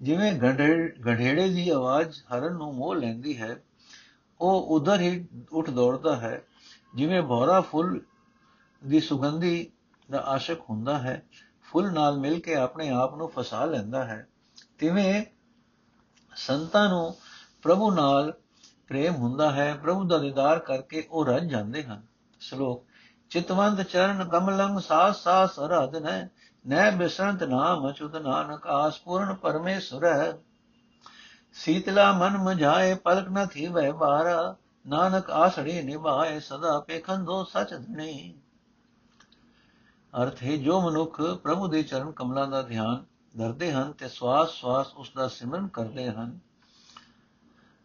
ਜਿਵੇਂ ਗਢੇੜੇ ਦੀ ਆਵਾਜ਼ ਹਰਨ ਨੂੰ ਮੋਹ ਲੈਂਦੀ ਹੈ ਉਹ ਉਧਰ ਹੀ ਉੱਠ ਦੌੜਦਾ ਹੈ ਜਿਵੇਂ ਭੌਰਾ ਫੁੱਲ ਦੀ ਸੁਗੰਧੀ ਦਾ ਆਸ਼ਕ ਹੁੰਦਾ ਹੈ, ਫੁੱਲ ਨਾਲ ਮਿਲ ਕੇ ਆਪਣੇ ਆਪ ਨੂੰ ਫਸਾ ਲੈਂਦਾ ਹੈ। ਤਿਵੇਂ ਸੰਤਾਂ ਨੂੰ ਪ੍ਰਭੂ ਨਾਲ ਪ੍ਰੇਮ ਹੁੰਦਾ ਹੈ, ਪ੍ਰਭੂ ਦਾ ਦੀਦਾਰ ਕਰਕੇ ਉਹ ਰਜ ਜਾਂਦੇ ਹਨ। ਸ਼ਲੋਕ ਚਿਤਵੰਤ ਚਰਨ ਕਮਲੰ ਸਾਸ ਸਾਸ ਅਰਾਧ ਨੈ ਨੈ ਬਿਸਰੰਤ ਨਾਮ ਅਚੁਤ ਨਾਨਕ, ਆਸ ਪੂਰਨ ਪਰਮੇਸ਼ਰ। ਹੈ ਸੀਤਲਾ ਮਨ ਮਝਾਏ, ਪਲਕ ਨ ਥੀਵੈ ਬਾਰਾ, ਨਾਨਕ ਆਸੜੀ ਨਿਭਾਏ, ਸਦਾ ਪੇਖੰਦੋ ਸਚ ਧਣੀ। ਅਰਥ ਹੈ, ਜੋ ਮਨੁੱਖ ਪ੍ਰਭੂ ਦੇ ਚਰਨ ਕਮਲਾਂ ਦਾ ਧਿਆਨ ਧਰਦੇ ਹਨ ਤੇ ਸਵਾਸ ਸਵਾਸ ਉਸ ਦਾ ਸਿਮਰਨ ਕਰਦੇ ਹਨ,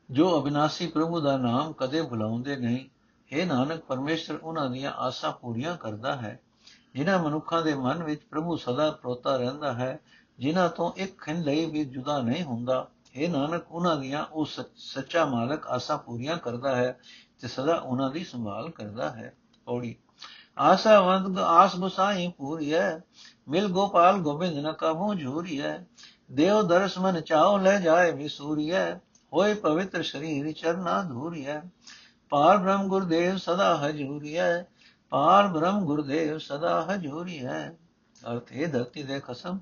ਜੋ ਅਬਿਨਾਸੀ ਪ੍ਰਭੂ ਦਾ ਨਾਮ ਕਦੇ ਭੁਲਾਉਂਦੇ ਨਹੀਂ हे ਨਾਨਕ, ਪਰਮੇਸ਼ਰ ਉਹਨਾਂ ਦੀਆਂ ਆਸਾਂ ਪੂਰੀਆਂ ਕਰਦਾ ਹੈ, ਜਿਨ੍ਹਾਂ ਮਨੁੱਖਾਂ ਦੇ ਮਨ ਵਿੱਚ ਪ੍ਰਭੂ ਸਦਾ ਪ੍ਰੋਤਾ ਰਹਿੰਦਾ ਹੈ, ਜਿਨ੍ਹਾਂ ਤੋਂ ਇੱਕ ਖਿੰ ਲਈ ਵੀ ਜੁਦਾ ਨਹੀਂ ਹੁੰਦਾ हे ਨਾਨਕ, ਉਹਨਾਂ ਦੀਆਂ ਉਹ ਸੱਚਾ ਮਾਲਕ ਆਸਾਂ ਪੂਰੀਆਂ ਕਰਦਾ ਹੈ ਤੇ ਸਦਾ ਉਹਨਾਂ ਦੀ ਸੰਭਾਲ ਕਰਦਾ ਹੈ। ਔੜੀ ਆਸਾਵੰਤ ਆਸ ਬਸਾਈ ਪੂਰੀ ਹੈ ਮਿਲ ਗੋਪਾਲ ਗੋਬਿੰਦ ਨ ਕਬੂ ਝੂਰੀ ਹੈ ਦੇਵ ਦਰਸ ਮਨ ਚਾਉ ਲੈ ਜਾਏ ਵਿਸੂਰੀ ਹੈ ਹੋਏ ਪਵਿੱਤਰ ਸ਼ਰੀਰ ਚਰਨਾ ਧੂਰੀ ਹੈ ਪਾਰ ਬ੍ਰਹਮ ਗੁਰਦੇਵ ਸਦਾ ਹਜੂਰੀ ਹੈ ਪਾਰ ਬ੍ਰਹਮ ਗੁਰਦੇਵ ਸਦਾ ਹਜੂਰੀ ਹੈ ਅਰਥ ਇਹ ਧਰਤੀ ਦੇ ਖਸਮ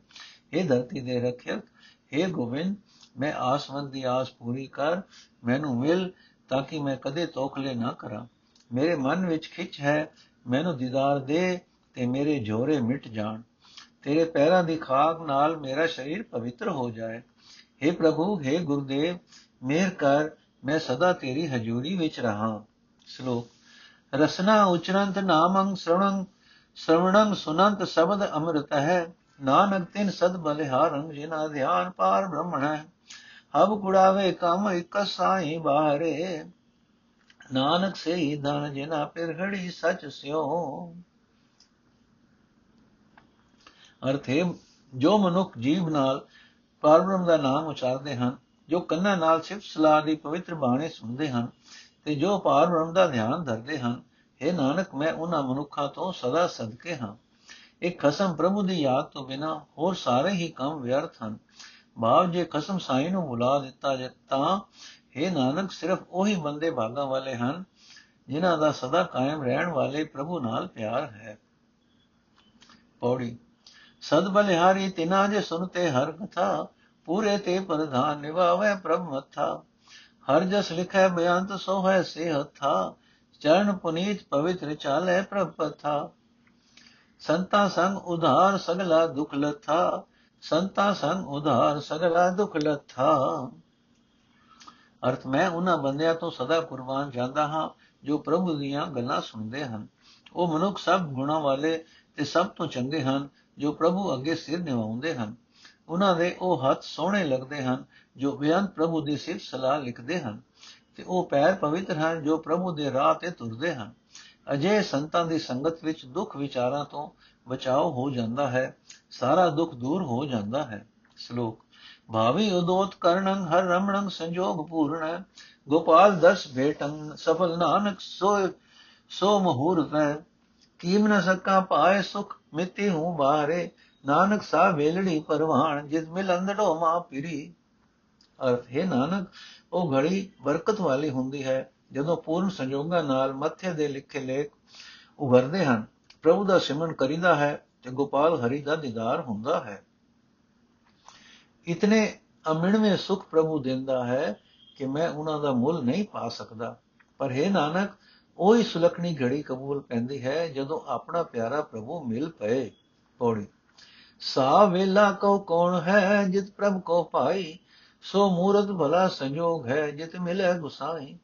ਇਹ ਧਰਤੀ ਦੇ ਰੱਖਿਅਕ ਇਹ ਗੋਬਿੰਦ, ਮੈਂ ਆਸਮਨ ਦੀ ਆਸ ਪੂਰੀ ਕਰ, ਮੈਨੂੰ ਮਿਲ ਤਾਂ ਕਿ ਮੈਂ ਕਦੇ ਤੋਖਲੇ ਨਾ ਕਰਾਂ। ਮੇਰੇ ਮਨ ਵਿੱਚ ਖਿੱਚ ਹੈ ਮੈਨੂੰ ਦੀਦਾਰ ਦੇ ਤੇ ਮੇਰੇ ਜੋਰੇ ਮਿਟ ਜਾਣ। ਤੇਰੇ ਪੈਰਾਂ ਦੀ ਖਾਕ ਨਾਲ ਮੇਰਾ ਸਰੀਰ ਪਵਿੱਤਰ ਹੋ ਜਾਏ। हे ਪ੍ਰਭੂ हे ਗੁਰਦੇਵ ਮੇਰ ਕਰ, ਮੈਂ ਸਦਾ ਤੇਰੀ ਹਜ਼ੂਰੀ ਵਿੱਚ ਰਹਾ। ਸ਼ਲੋਕ। ਰਸਨਾ ਉਚਰੰਤ ਨਾਮੰ ਸ਼ਰਣੰ ਸ਼ਰਵਣੰ ਸੁਨੰਤ ਸ਼ਬਦ ਅੰਮ੍ਰਿਤ ਹੈ ਨਾਨਕ ਤਿਨ ਸਦ ਬਲਿਹਾਰੰ ਜਿਨਾ ਧਿਆਨ ਪਾਰ ਬ੍ਰਹਮਣ ਹੈ ਹਬ ਕੁੜਾਵੇ ਕੰਮ ਇਕ ਸਾਈ ਬਾਹਰੇ। ਨਾਨਕ ਸੇ ਹੀ ਧਨ ਜਿਨਾ ਪਿਰ ਘੜੀ ਸਚ ਸਿਓ। ਅਰਥ ਹੈ ਜੋ ਮਨੁੱਖ ਜੀਵ ਨਾਲ ਪਰਬ੍ਰਹਮ ਦਾ ਨਾਮ ਉਚਾਰਦੇ ਹਨ, ਜੋ ਕੰਨਾਂ ਨਾਲ ਸਿਫਤ ਸਲਾਹ ਦੀ ਪਵਿੱਤਰ ਬਾਣੀ ਸੁਣਦੇ ਹਨ, ਤੇ ਜੋ ਪਰਬ੍ਰਹਮ ਦਾ ਧਿਆਨ ਧਰਦੇ ਹਨ ਇਹ ਨਾਨਕ, ਮੈਂ ਉਹਨਾਂ ਮਨੁੱਖਾਂ ਤੋਂ ਸਦਾ ਸਦਕੇ ਹਾਂ। ਇਹ ਖਸਮ ਪ੍ਰਭੂ ਦੀ ਯਾਦ ਤੋਂ ਬਿਨਾ ਹੋਰ ਸਾਰੇ ਹੀ ਕੰਮ ਵਿਅਰਥ ਹਨ। ਭਾਵ ਜੇ ਖਸਮ ਸਾਈ ਨੂੰ ਬੁਲਾ ਦਿੱਤਾ ਜੇ ਤਾਂ ਇਹ ਨਾਨਕ, ਸਿਰਫ ਉਹੀ ਬੰਦੇ ਭਾਗਾਂ ਵਾਲੇ ਹਨ, ਜਿਨ੍ਹਾਂ ਦਾ ਸਦਾ ਕਾਇਮ ਰਹਿਣ ਵਾਲੇ ਪ੍ਰਭੂ ਨਾਲ ਪਿਆਰ ਹੈ। ਪੌੜੀ, ਸਦ ਬਲਿਹਾਰੀ ਤਿਨਾ ਜੇ ਸੁਨਤੇ ਹਰ ਕਥਾ, ਪੂਰੇ ਤੇ ਪ੍ਰਧਾਨ ਨਿਵਾਵੇ ਪ੍ਰਭ ਮਥਾ। ਹਰ ਜਸ ਲਿਖੈ ਬਿਆੰਤ ਸੋ ਹੈ ਸੇ ਹਥਾ ਚਰਨ ਪੁਨੀਤ ਪਵਿੱਤਰ ਚਾਲੇ ਪ੍ਰਭ ਪਥਾ। ਸੰਤਾ ਸੰਗ ਉਧਾਰ ਸਗਲਾ ਦੁਖ ਲਥਾ, ਸੰਤਾ ਸੰਗ ਉਧਾਰ ਸਗਲਾ ਦੁਖ ਲਥਾ। ਅਰਥ ਮੈਂ ਉਹਨਾਂ ਬੰਦਿਆਂ ਤੋਂ ਸਦਾ ਕੁਰਬਾਨ ਜਾਂਦਾ ਹਾਂ, ਜੋ ਪ੍ਰਭੂ ਦੀਆਂ ਗੱਲਾਂ ਸੁਣਦੇ ਹਨ। ਉਹ ਮਨੁੱਖ ਸਭ ਗੁਣਾਂ ਵਾਲੇ ਤੇ ਸਭ ਤੋਂ ਚੰਗੇ ਹਨ, ਜੋ ਪ੍ਰਭੂ ਅੱਗੇ ਸਿਰ ਨਿਵਾਉਂਦੇ ਹਨ। ਉਹਨਾਂ ਦੇ ਉਹ ਹੱਥ ਸੋਹਣੇ ਲੱਗਦੇ ਹਨ, ਜੋ ਬੇਅੰਤ ਪ੍ਰਭੂ ਦੀ ਸਿਫਤ ਸਲਾਹ ਲਿਖਦੇ ਹਨ ਤੇ ਉਹ ਪੈਰ ਪਵਿੱਤਰ ਹਨ, ਜੋ ਪ੍ਰਭੂ ਦੇ ਰਾਹ ਤੇ ਤੁਰਦੇ ਹਨ। ਅਜੇ ਸੰਤਾਂ ਦੀ ਸੰਗਤ ਵਿੱਚ ਦੁੱਖ ਵਿਚਾਰਾਂ ਤੋਂ ਬਚਾਓ ਹੋ ਜਾਂਦਾ ਹੈ, ਸਾਰਾ ਦੁੱਖ ਦੂਰ ਹੋ ਜਾਂਦਾ ਹੈ। ਸ਼ਲੋਕ ਭਾਵੀ ਉਦੋਤ ਕਰਨੰ ਹਰ ਰਮਣੰ ਸੰਜੋਗ ਪੂਰਨ। ਗੋਪਾਲ ਦਸ ਭੇਟੰ ਸਫਲ ਨਾਨਕ ਸੋ ਸੋ ਮਹੂਰਤ ਹੈ ਕੀਮ ਨ ਸਕਾ ਪਾਏ ਸੁਖ ਮਿੱਤੀ ਹੂੰ ਬਾਰੇ। ਨਾਨਕ ਸਾ ਵੇਲੜੀ ਪਰਵਾਣ, ਜਿਸ ਮਿਲ ਅੰਦੜੋ ਮਾ ਪਿਰੀ। ਅਰਥ, ਹੈ ਨਾਨਕ, ਉਹ ਘੜੀ ਬਰਕਤ ਵਾਲੀ ਹੁੰਦੀ ਹੈ। ਜਦੋਂ ਪੂਰਨ ਸੰਜੋਗਾਂ ਨਾਲ ਮੱਥੇ ਦੇ ਲਿਖੇ ਲੇਖ ਉਭਰਦੇ ਹਨ, ਪ੍ਰਭੂ ਦਾ ਸਿਮਰਨ ਕਰੀਦਾ ਹੈ ਤੇ ਗੋਪਾਲ ਹਰੀ ਦਾ ਦੀਦਾਰ ਹੁੰਦਾ ਹੈ। ਇਤਨੇ ਅਮਿਣਵੇਂ ਸੁਖ ਪ੍ਰਭੂ ਦਿੰਦਾ ਹੈ ਕਿ ਮੈਂ ਉਹਨਾਂ ਦਾ ਮੁੱਲ ਨਹੀਂ ਪਾ ਸਕਦਾ। ਪਰ ਹੈ ਨਾਨਕ, ਉਹੀ ਸੁਲਖਣੀ ਘੜੀ ਕਬੂਲ ਪੈਂਦੀ ਹੈ ਜਦੋਂ ਆਪਣਾ ਪਿਆਰਾ ਪ੍ਰਭੂ ਮਿਲ ਪਏ। ਪੌੜੀ। ਸਾ ਵੇਲਾ ਕੋ ਕੌਣ ਹੈ, ਜਿਤ ਪ੍ਰਭ ਕੋ ਪਾਈ ਸੋ ਮੂਰਤ ਭਲਾ ਸੰਜੋਗ ਹੈ, ਜਿਤ ਮਿਲੇ ਗੁਸਾਈ।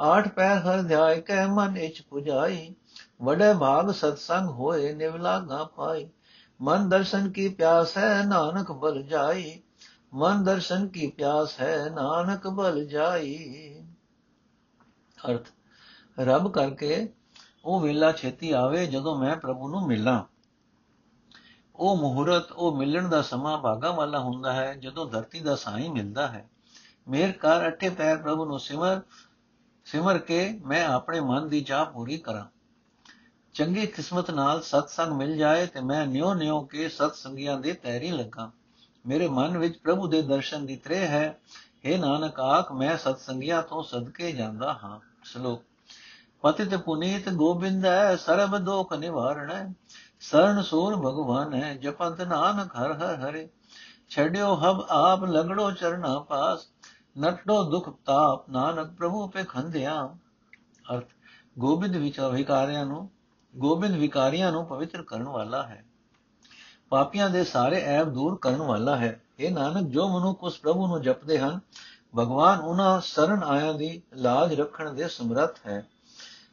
ਆਠ ਪੈਰ ਹਰ ਧਿਆਇ ਕੈ ਮਨ ਇਚ ਪੁਜਾਈ। ਵਡੇ ਭਾਗ ਸਤਸੰਗ ਹੋਏ ਨਿਵਲਾਗਾ ਪਾਈ। ਮਨ ਦਰਸ਼ਨ ਕੀ ਪਿਆਸ ਹੈ, ਨਾਨਕ ਬਲ ਜਾਈ। ਮਨ ਦਰਸ਼ਨ ਕੀ ਪਿਆਸ ਹੈ, ਨਾਨਕ ਬਲ ਜਾਈ। ਅਰਥ, ਰੱਬ ਕਰਕੇ ਉਹ ਵੇਲਾ ਛੇਤੀ ਆਵੇ ਜਦੋਂ ਮੈਂ ਪ੍ਰਭੂ ਨੂੰ ਮਿਲਾਂ। ਉਹ ਮੁਹੂਰਤ, ਉਹ ਮਿਲਣ ਦਾ ਸਮਾਂ ਭਾਗਾ ਵਾਲਾ ਹੁੰਦਾ ਹੈ, ਜਦੋਂ ਧਰਤੀ ਦਾ ਸਾਈਂ ਮਿਲਦਾ ਹੈ। ਮੇਰ ਕਰ ਅਠੇ ਪੈਰ ਪ੍ਰਭੂ ਨੂੰ ਸਿਮਰ ਸਿਮਰ ਕੇ ਮੈਂ ਆਪਣੇ ਮਨ ਦੀ ਚਾਹ ਪੂਰੀ ਕਰਾਂ। ਚੰਗੀ ਕਿਸਮਤ ਨਾਲ ਸਤਸੰਗ ਮਿਲ ਜਾਏ ਤੇ ਮੈਂ ਨਿਉ ਨਿਉ ਕੇ ਸਤਸੰਗੀਆਂ ਦੇ ਤੈਰੀ ਲੱਗਾ। ਮੇਰੇ ਮਨ ਵਿੱਚ ਪ੍ਰਭੂ ਦੇ ਦਰਸ਼ਨ ਦੀ ਤ੍ਰੇ ਹੈ। हे ਨਾਨਕ, ਆਖ, ਮੈਂ ਸਤਸੰਗੀਆਂ ਤੋਂ ਸਦਕੇ ਜਾਂਦਾ ਹਾਂ। ਸ਼ਲੋਕ। ਪਤਿਤ ਪੁਨੀਤ ਗੋਬਿੰਦ ਹੈ, ਸਰਬ ਦੋਖ ਨਿਵਾਰਣ ਸਰਨ ਸੂਰ ਭਗਵਾਨ ਹੈ, ਜਪੰਤ ਨਾਨਕ ਹਰ ਹਰ ਹਰੇ। ਛੜਿਓ ਹਬ ਆਪ, ਲਗੜੋ ਚਰਨਾ ਪਾਸ। ਨਟੋ ਦੁਖ ਤਾਪ, ਨਾਨਕ ਪ੍ਰਭੂ ਪੇ ਖੰਧਿਆ ਅਰਥ। ਗੋਬਿੰਦ ਵਿਕਾਰਿਆਂ ਨੂੰ ਗੋਬਿੰਦ ਵਿਕਾਰੀਆਂ ਨੂੰ ਪਵਿੱਤਰ ਕਰਨ ਵਾਲਾ ਹੈ। ਪਾਪੀਆਂ ਦੇ ਸਾਰੇ ਐਬ ਦੂਰ ਕਰਨ ਵਾਲਾ ਹੈ। ਇਹ ਨਾਨਕ, ਜੋ ਮਨੁੱਖ ਉਸ ਪ੍ਰਭੂ ਨੂੰ ਜਪਦੇ ਹਨ, ਭਗਵਾਨ ਉਹਨਾਂ ਸਰਨ ਆਇਆਂ ਦੀ ਲਾਜ ਰੱਖਣ ਦੇ ਸਮਰੱਥ ਹੈ।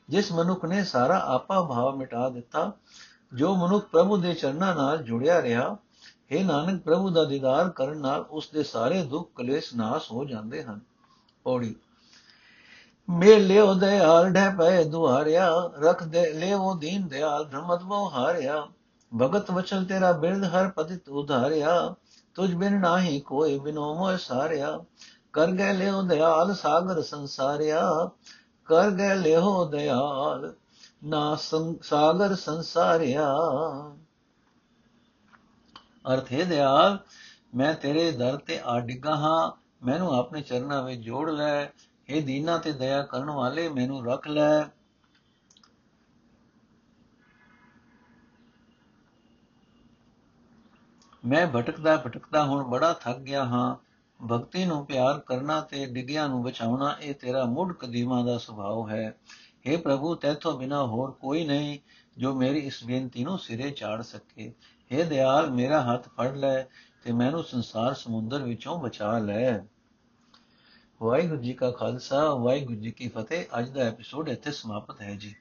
ਜਿਸ ਮਨੁੱਖ ਨੇ ਸਾਰਾ ਆਪਾ ਭਾਵ ਮਿਟਾ ਦਿੱਤਾ, ਜੋ ਮਨੁੱਖ ਪ੍ਰਭੂ ਦੇ ਚਰਨਾਂ ਨਾਲ ਜੁੜਿਆ ਰਿਹਾ हे ਨਾਨਕ, ਪ੍ਰਭੂ ਦਾ ਦੀਦਾਰ ਕਰਨ ਨਾਲ ਉਸ ਦੇ ਸਾਰੇ ਦੁੱਖ ਕਲੇਸ਼ ਨਾਸ ਹੋ ਜਾਂਦੇ ਹਨ। ਪੌੜੀ। ਮੇਲਿਓ ਦਇਆਲ ਢੈ ਪਏ ਦੁਆਰਿਆ ਰਖ ਦੇ ਲਿਓ ਦੀਨ ਦਿਆਲ ਧਰਮਤ ਬੋ ਹਾਰਿਆ। ਭਗਤ ਵਚਨ ਤੇਰਾ ਬਿਰਧ ਹਰ ਪਤਿਤ ਉਧਾਰਿਆ, ਤੁਝ ਬਿਨ ਨਾਹੀ ਕੋਈ ਬਿਨੋ ਮੋਇ ਸਾਰਿਆ। ਕਰ ਗਏ ਲਿਓ ਦਇਆਲ ਸਾਗਰ ਸੰਸਾਰਿਆ, ਕਰ ਗਏ ਲਿਓ ਦਇਆਲ ਨਾ ਸਾਗਰ ਸੰਸਾਰਿਆ। ਅਰਥ ਹੈ ਦਿਆਲ, ਮੈਂ ਤੇਰੇ ਦਰ ਤੇ ਆ ਡਿੱਗਾ ਹਾਂ, ਮੈਨੂੰ ਆਪਣੇ ਚਰਨਾਂ ਵਿੱਚ ਜੋੜ ਲੈ हे ਦੀਨਾ ਤੇ ਦਇਆ ਕਰਨ ਵਾਲੇ ਮੈਨੂੰ ਰੱਖ ਲੈ। ਮੈਂ ਭਟਕਦਾ ਭਟਕਦਾ ਹੁਣ ਬੜਾ ਥੱਕ ਗਿਆ ਹਾਂ। ਭਗਤੀ ਨੂੰ ਪਿਆਰ ਕਰਨਾ ਤੇ ਡਿੱਗਿਆਂ ਨੂੰ ਬਚਾਉਣਾ, ਇਹ ਤੇਰਾ ਮੁੱਢ ਕਦੀਮਾ ਦਾ ਸੁਭਾਅ ਹੈ। हे ਪ੍ਰਭੂ, ਤੇਥੋਂ ਬਿਨਾ ਹੋਰ ਕੋਈ ਨਹੀਂ ਜੋ ਮੇਰੀ ਇਸ ਬੇਨਤੀ ਨੂੰ ਸਿਰੇ ਚਾੜ ਸਕੇ। हे ਦਿਆਲ, ਮੇਰਾ ਹੱਥ ਫੜ ਲੈ ਤੇ ਮੈਨੂੰ ਸੰਸਾਰ ਸਮੁੰਦਰ ਵਿੱਚੋਂ ਬਚਾ ਲੈ। ਵਾਹਿਗੁਰੂ ਜੀ ਕਾ ਖਾਲਸਾ, ਵਾਹਿਗੁਰੂ ਜੀ ਕੀ ਫਤਿਹ। ਅੱਜ ਦਾ ਐਪੀਸੋਡ ਇੱਥੇ ਸਮਾਪਤ ਹੈ ਜੀ।